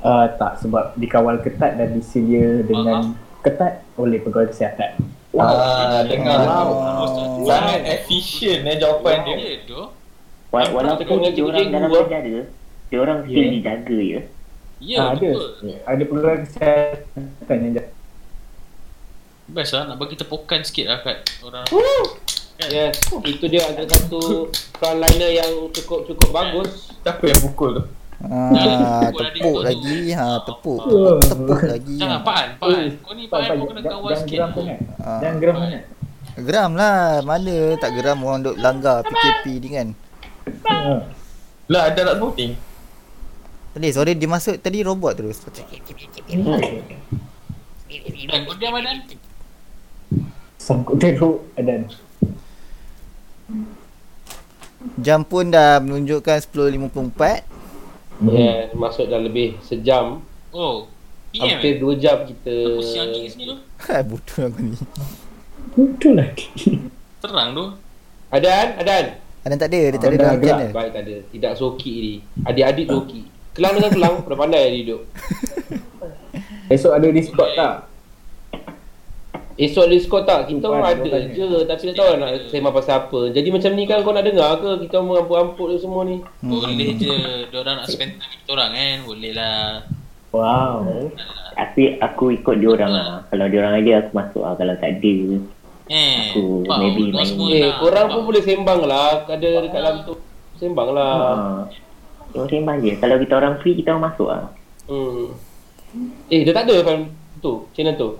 Uh, tak sebab dikawal ketat dan disedia dengan ketat oleh pegawai kesihatan. Ah, dengar. Oh. Sangat efisien eh jawapan dia. Ya tu. Wa- Nampak Walaupun tengok dia orang dalam penjara Dia orang still Yeah. dijaga ya Ya Ah, ada. betul. Ada pegawai kesihatan yang jaga. Best lah nak bagi tepukan sikit lah kat orang. Yes, itu dia antara satu frontliner yang cukup cukup bagus. Siapa yang pukul tu? Ah, Tepuk lagi. Ha, tepuk. Oh. Tepuk lagi. Jangan Paan, Paan. Kau ni Paan kau kena kawal jangan sikit. geram sangat. Ah. Jangan geram sangat. Geram lah. Mana tak geram orang duk langgar PKP ni kan. Ah. Lah ada nak voting. Tadi sorry dia masuk tadi robot terus. Adan. Sangkut teruk dan Jam pun dah menunjukkan 10.54. Ya, masuk dah lebih sejam. Oh. PM Hampir eh? dua jam kita Aku siang lagi sini tu. Hai bodoh aku ni. betul lagi. Terang tu. Adan, Adan. Ada tak ada? Dia tak ada dalam channel. Baik tak ada. Tidak soki ni. Adik-adik soki. Kelang dengan kelang, dah pandai dia duduk. Esok ada Discord tak? Esok Discord tak? Kita orang ada bukan. je. Tapi tak tahu nak sembang pasal apa. Jadi macam ni kan kau nak dengar ke? Kita mengampuk-ampuk dia semua ni. Boleh je. Diorang nak spend time kita orang kan. Boleh lah. Wow. Tapi aku ikut dia orang lah. Kalau dia orang ada aku masuk lah. Kalau tak ada Eh, Aku maybe orang main- semua Eh, korang pun boleh sembang lah. Ada dekat dalam tu. Sembang lah. uh, Orang sembang je. Kalau kita orang free kita orang masuk lah. Hmm. Eh, dia tak ada fan tu, channel tu.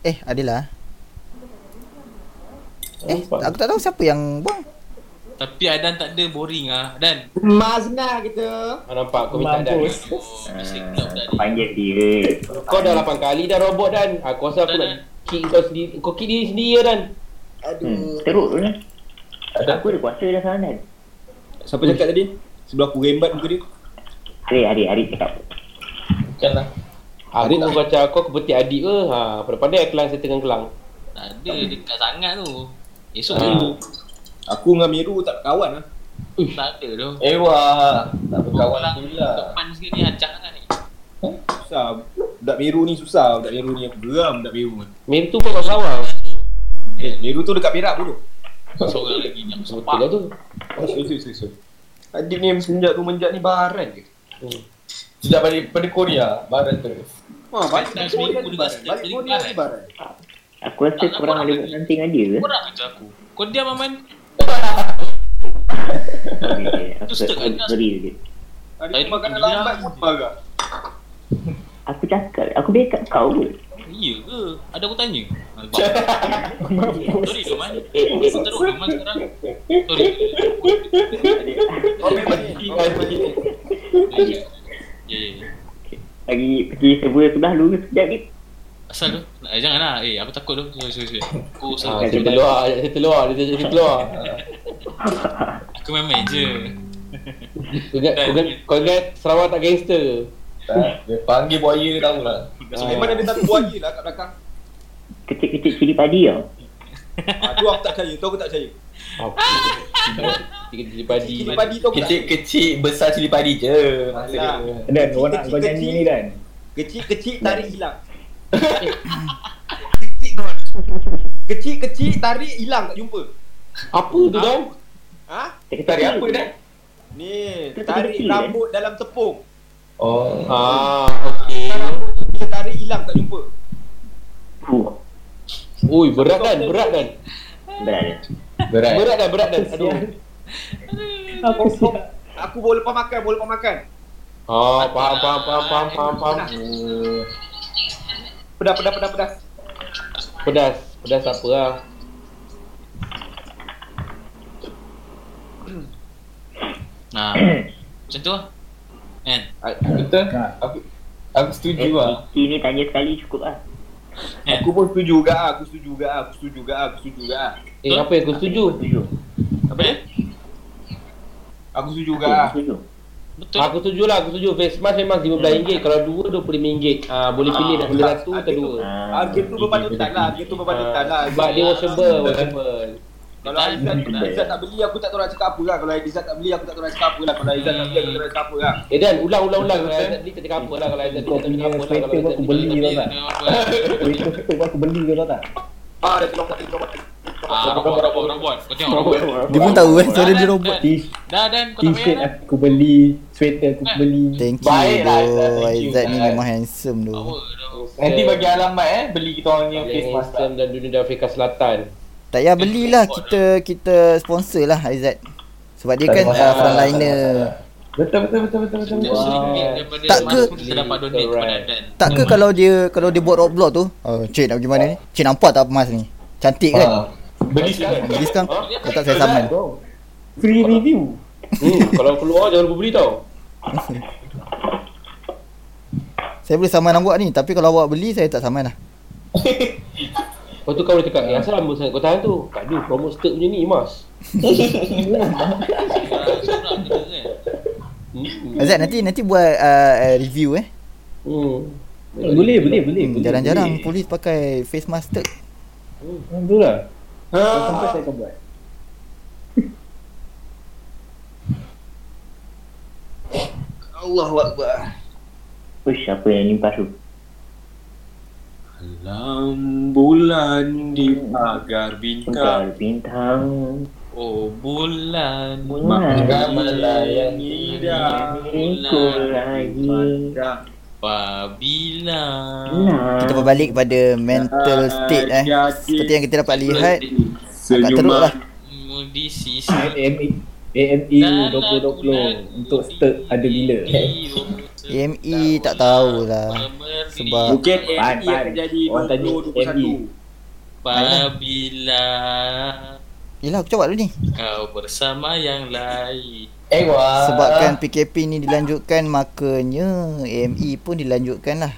Eh, adalah. Eh, Nampak. aku tak tahu siapa yang buang. Tapi Adan tak ada boring ah. Dan Mazna kita. Ah, nampak kau minta dan. Mampus. oh, mesti pula budak Uh, ni. panggil dia. Kau dah 8 kali dah robot dan. Aku rasa aku nak kick kau sendiri. Kau kick diri sendiri ya dan. Hmm, teruk tu kan. Aku ada kuasa dah sana kan. Siapa cakap tadi? Sebelah aku rembat muka dia. Hari, hari, hari cakap. Janganlah. Aku baca aku aku petik adik ke. Ha, pandai-pandai kelang saya tengah kelang. Tak ada dekat sangat tu. Esok Ah. dulu. Aku dengan Miru tak kawan lah. Tak ada tu. Eh wah, tak berkawan pula. depan sikit ni acak sangat ni. Susah. Budak Miru ni susah. Budak Miru ni aku geram budak Miru ni. Mem tu kau kat sawah. Eh, Miru tu dekat Perak dulu. Seorang lagi yang Betul sepak. lah tu. Oh, sorry, sorry, sorry. Adik ni semenjak tu menjak ni baran ke? Hmm. Sejak balik pada Korea, barat terus. Wah, balik Dah Korea ni dia baran. Balik balik Korea baran. ni baran. Aku rasa korang ada buat nanti dengan dia ke? Korang kerja aku. Kau diam Aman. Okay, Aku Tu start kan? sorry je. Hari Tadi tu makanan dia- lambat pun marah. Aku cakap, aku backup kau ke? Ya ke? Ada aku tanya. Sorry Doman. Aku teruk Doman sekarang. Sorry. Ya, ya. Ya. Lagi pergi server sebelah dulu sekejap ni. Asal tu? Eh, janganlah. Eh, aku takut tu. Sorry, sorry, sorry. Aku keluar, saya keluar, dia jadi keluar. Aku main-main je. Kau ingat, kau Sarawak tak gangster. Tak, dia panggil buaya tahu lah. Memang ada satu buaya lah kat belakang. Kecil-kecil cili padi tau. Ah, tu aku tak percaya. Tu aku tak percaya. Tiga cili padi. Cili padi tu tak Kecil-kecil besar cili padi je. Dia. Dan orang nak kau nyanyi ni Dan. Kecil-kecil tarik hilang. Kecil-kecil tarik hilang tak jumpa. Apa tu dah? Ha? Tarik apa dah? Ni, Kecil-kecil, tarik kan? rambut dalam tepung. Oh. Ah, okey. Dia tarik hilang tak jumpa. Fuh, Ui, berat kan, berat kan. berat. Berat. Berat kan, berat kan. Aduh. Aku siap. Aku bawa lepas makan, bawa lepas makan. Ah, faham, faham, faham, faham, faham, faham. Pedas, pedas, pedas, pedas. Pedas, pedas apa lah. Nah. Macam tu lah. Kan? Betul? Ha. Aku aku setuju Eh, lah. Niki ni tanya sekali cukup lah. Kan? Aku pun setuju juga, ah. aku setuju juga, ah. aku setuju juga, ah. aku setuju juga. ah. Eh, apa yang aku setuju? Setuju. Apa dia? Aku setuju juga. Ah. setuju. Betul. Aku setuju lah, aku setuju. Face mask memang RM15. Kalau dua, RM25. Ah, boleh pilih dah pilih satu atau dua. Ah, game tu berpatutan lah, game tu berpatutan lah. Sebab dia washable, washable. Kalau Aizat, Aizat tak beli, aku tak tahu nak cakap apa lah. Kalau Aizat tak beli, aku tak tahu nak cakap apa lah. Kalau Aizat tak beli, aku tak tahu nak cakap apa lah. Eh Dan, ulang, ulang, ulang. Kalau Aizat beli, tak cakap apa lah. Kalau Aizat beli, tak punya cakap apa lah. sweater Kalau pun Aizat aku beli. beli tau tak? Sweater tu aku beli ke tak? Ah, dah tolong mati, tolong mati. Ah, robot, robot, robot. Kau tengok robot. Dia pun tahu eh suara dia robot. Dah, Dan. Kau tak payah T-shirt aku beli, sweater aku beli. Thank you Baik lah, Aizat. bro. Ni memang handsome tu. Tu. Nanti bagi alamat eh beli kita orang punya face mask. handsome dan dunia Afrika Selatan. Tak payah belilah kita kita sponsor lah Aizat. Sebab dia Tak kan uh, frontliner. Betul betul betul betul betul. Betul. RM1 daripada Tak ke- kita dapat donate kepada Dan. Tak ke kalau dia kalau dia buat roadblock tu, oh, cik nak pergi mana ni? Cik nampak tak emas ni? Cantik kan? Ah. Beli sekarang. Beli sekarang. Letak saya saman. Free review. Hmm, kalau keluar jangan lupa beli tau. Saya boleh saman awak ni, tapi kalau awak beli saya tak saman lah. Lepas tu kau boleh cakap, eh asal lama sangat kau tahan tu? Tak ada, promote skirt punya ni. Hmm. Azat nanti nanti buat uh, uh, review eh. Hmm. Boleh, boleh, boleh. Hmm, boleh, jarang-jarang boleh. polis pakai face mask tu. Hmm, tu lah. Kalau sampai saya akan buat. Allahu Akbar. Ush, apa yang limpah tu? Dalam bulan di pagar bintang Bintang, bintang. Oh, bulan. Bulan. Maka melayani Ku lagi. Apabila Nah. Kita berbalik kepada mental state eh. Seperti yang kita dapat lihat agak teruk lah. di sisi AME AME 2020 untuk start ada bila? AME tak tahulah. Sebab Mungkin AME akan jadi Orang tanya 2021 Apabila Yelah aku jawab dulu ni. kau bersama yang lain. Eh wah. Sebabkan PKP ni dilanjutkan Makanya AME pun dilanjutkan lah.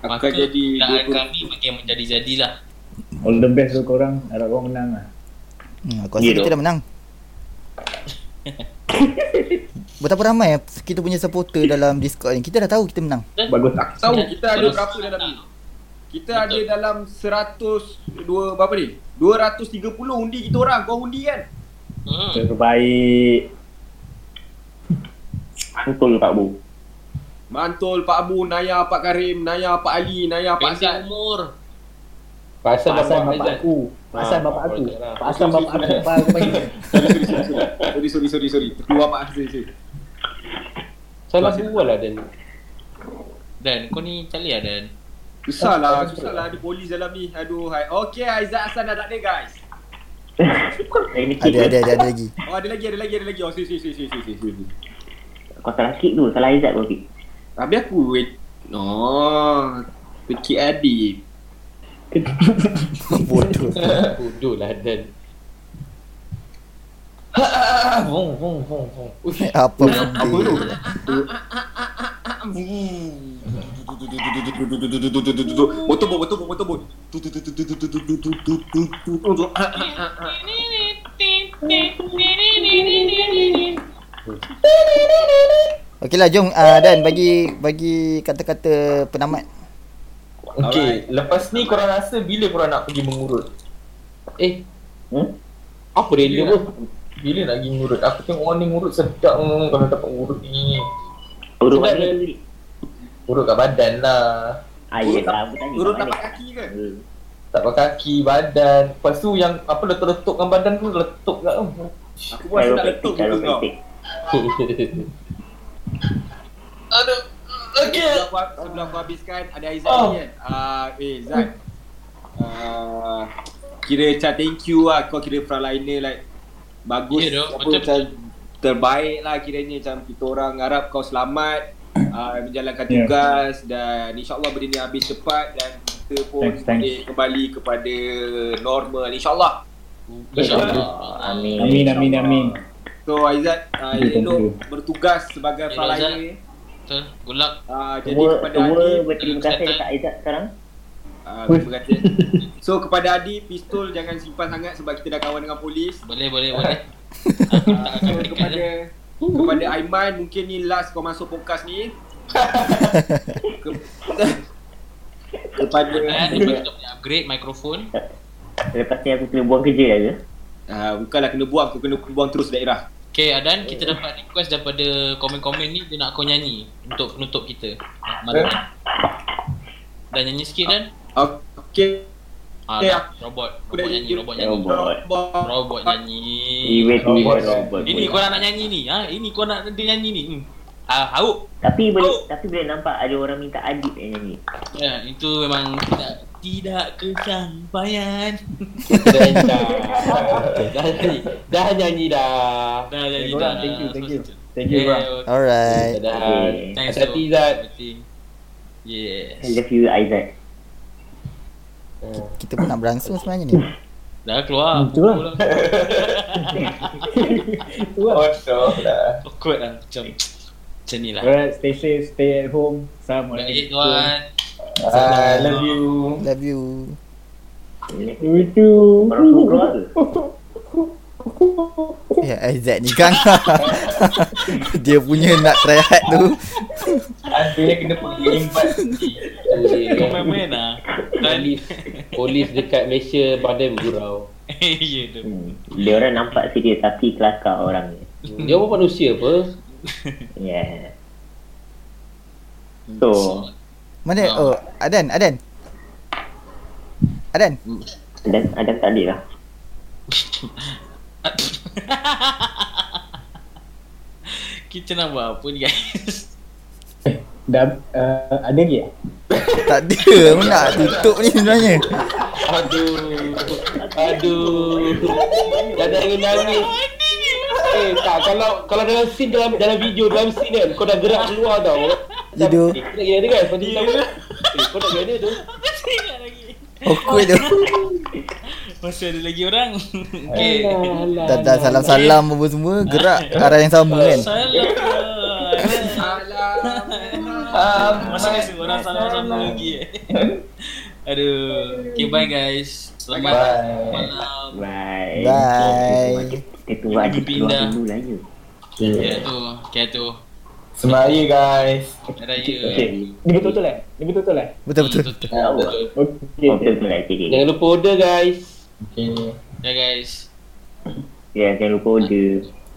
Akan Maka jadi keadaan 20 kami makin menjadi-jadilah. All the best tu korang. Harap korang menang lah. hmm, Aku rasa Ya, kita dah menang Betapa ramai kita punya supporter dalam Discord ni. Kita dah tahu kita menang. Bagus. Tak? tahu kita ada berapa dalam ni. Kita ada dalam 100 dua berapa ni? 230 undi kita orang. Kau undi kan? Hmm. Terbaik. Betul Pak Bu. Mantul Pak Abu Naya Pak Karim Naya Pak Ali Naya Pak Beza Zat umur. Pasal Pasal bapak aku. Pasal Ah, bapak aku. lah. Pasal bapak aku. Apa aku panggil? Sorry sorry sorry sorry. Keluar Pak. Sorry sorry. Salah dua lah Dan? Dan kau ni cali lah Dan? Susah lah Susah lah. Ada polis dalam ni. Aduh hai. Okay Aizat Hassan dah tak ada guys. Ada ada ada, ada lagi. Oh ada lagi ada lagi ada lagi. Oh sorry sorry sorry sorry sorry Kau salah kick tu. Salah Izzat kau kick. Habis aku wait Oh Pekik adik Bodoh. Bodoh lah Dan. Vong vong vong vong. Uish Apa Apa tu? benda? Motorbot, motorbot, motorbot. Okey lah jom uh, Dan bagi Bagi kata-kata penamat Okay, lepas ni korang rasa bila korang nak pergi mengurut? Eh Hmm? Apa dia dia pun Bila nak pergi mengurut? Aku tengok orang ni ngurut sedap mm, kalau dapat ngurut ni. Urut mana tu? Urut kat badan lah. Ah, ya lah. Aku tanya. Urut kat tapak mana? kaki ke? Hmm. Tak pakai kaki, badan. Lepas tu yang apa letup-letupkan badan tu letup kat tu. Aku pun rasa nak letup muka kau. Chiropractic. Aduh. Okay. Sebelum aku, sebelum aku habiskan, ada Aizat Oh. ni kan? Ah, eh, Zat. Ah, kira macam thank you lah. Kau kira frontliner like bagus. Dok. apa, Betul, macam terbaik lah kiranya. Macam kita orang harap kau selamat. Uh, menjalankan Ya. tugas dan insyaAllah benda ni habis cepat dan kita pun Thanks, thanks. boleh kembali kepada normal insyaAllah InsyaAllah Amin. Amin, amin, amin. So Aizat uh, elok bertugas sebagai Ya, frontliner Betul? Good luck. Uh, Jadi Semua, kepada semua Adi berterima kasih dekat Izzat sekarang. uh, terima kasih. So kepada Adi pistol jangan simpan sangat sebab kita dah kawan dengan polis. Boleh boleh boleh. uh, so, kepada kepada Aiman mungkin ni last kau masuk podcast ni. Ke, kepada tu boleh upgrade mikrofon. Lepas ni aku kena buang kerja dah ke? uh, bukanlah kena buang kau kena buang terus daerah Okay Adan kita dapat request daripada komen-komen ni Dia nak kau nyanyi Untuk penutup kita. Mari Dan nyanyi sikit Dan Okay. Ah, Okay, robot. Robot nyanyi Robot nyanyi. Robot. Robot nyanyi. Robot. Ini kau nak nyanyi ni. Ha? Ini kau nak dia nyanyi ni. Hmm. Ah, hauk Tapi boleh Oh. tapi boleh nampak ada orang minta Adib yang nyanyi. Ya, itu memang tidak tidak kesampaian. Dah nyanyi dah Dah nyanyi Dah nyanyi dah Eh, dah. thank you, thank you. Thank you, bro. yeah, Alright Dah Okay. Thanks Hati-hati, for Zat. everything. I Yes. love you Aizat. Kita pun nak berangsung sebenarnya ni Dah keluar. Hmm, tu lah. Tu lah. Lah. Awkward lah macam macam ni lah. Alright, stay safe, stay at home. Baik Assalamualaikum. tuan. I love you. Love you You too. Ya Aizat ni kan Dia punya nak try hard tu Akhirnya kena pergi imbat. Kau main-main lah. Polis Polis dekat Malaysia Badan bergurau ya tu. Hmm. Dia orang nampak serius tapi kelakar orang ni. Dia pun manusia apa Yeah. So, Mana oh Adan Adan Adan dan Adam tak ada lah. Kita nak buat apa ni guys? Dah uh, ada lagi? Tak ada. Aku nak tutup ni sebenarnya. Aduh. Aduh. Jangan nangis. Eh tak kalau kalau dalam scene dalam dalam video dalam scene kan kau dah gerak keluar tau. Video. Eh, gini kan? Kau cerita apa? Eh, kau nak gini tu? Awkward tu. Masih ada lagi orang. Alah, Dah, dah salam-salam apa semua. Gerak arah yang sama kan. Salam. Masih ada seorang salam-salam lagi. Aduh. Okay, bye guys. Selamat Bye. malam. Bye. Bye. Kita tu ada keluar dulu lah ya. Ya tu. Okay tu. Selamat hari guys. Hari Raya. Okay. Ni betul-betul eh? Ni betul-betul eh? Betul betul. Betul. Ah, betul. Okay. Oh, betul lah cik. Jangan lupa order guys. Okay. Ya guys. Ya, jangan lupa order.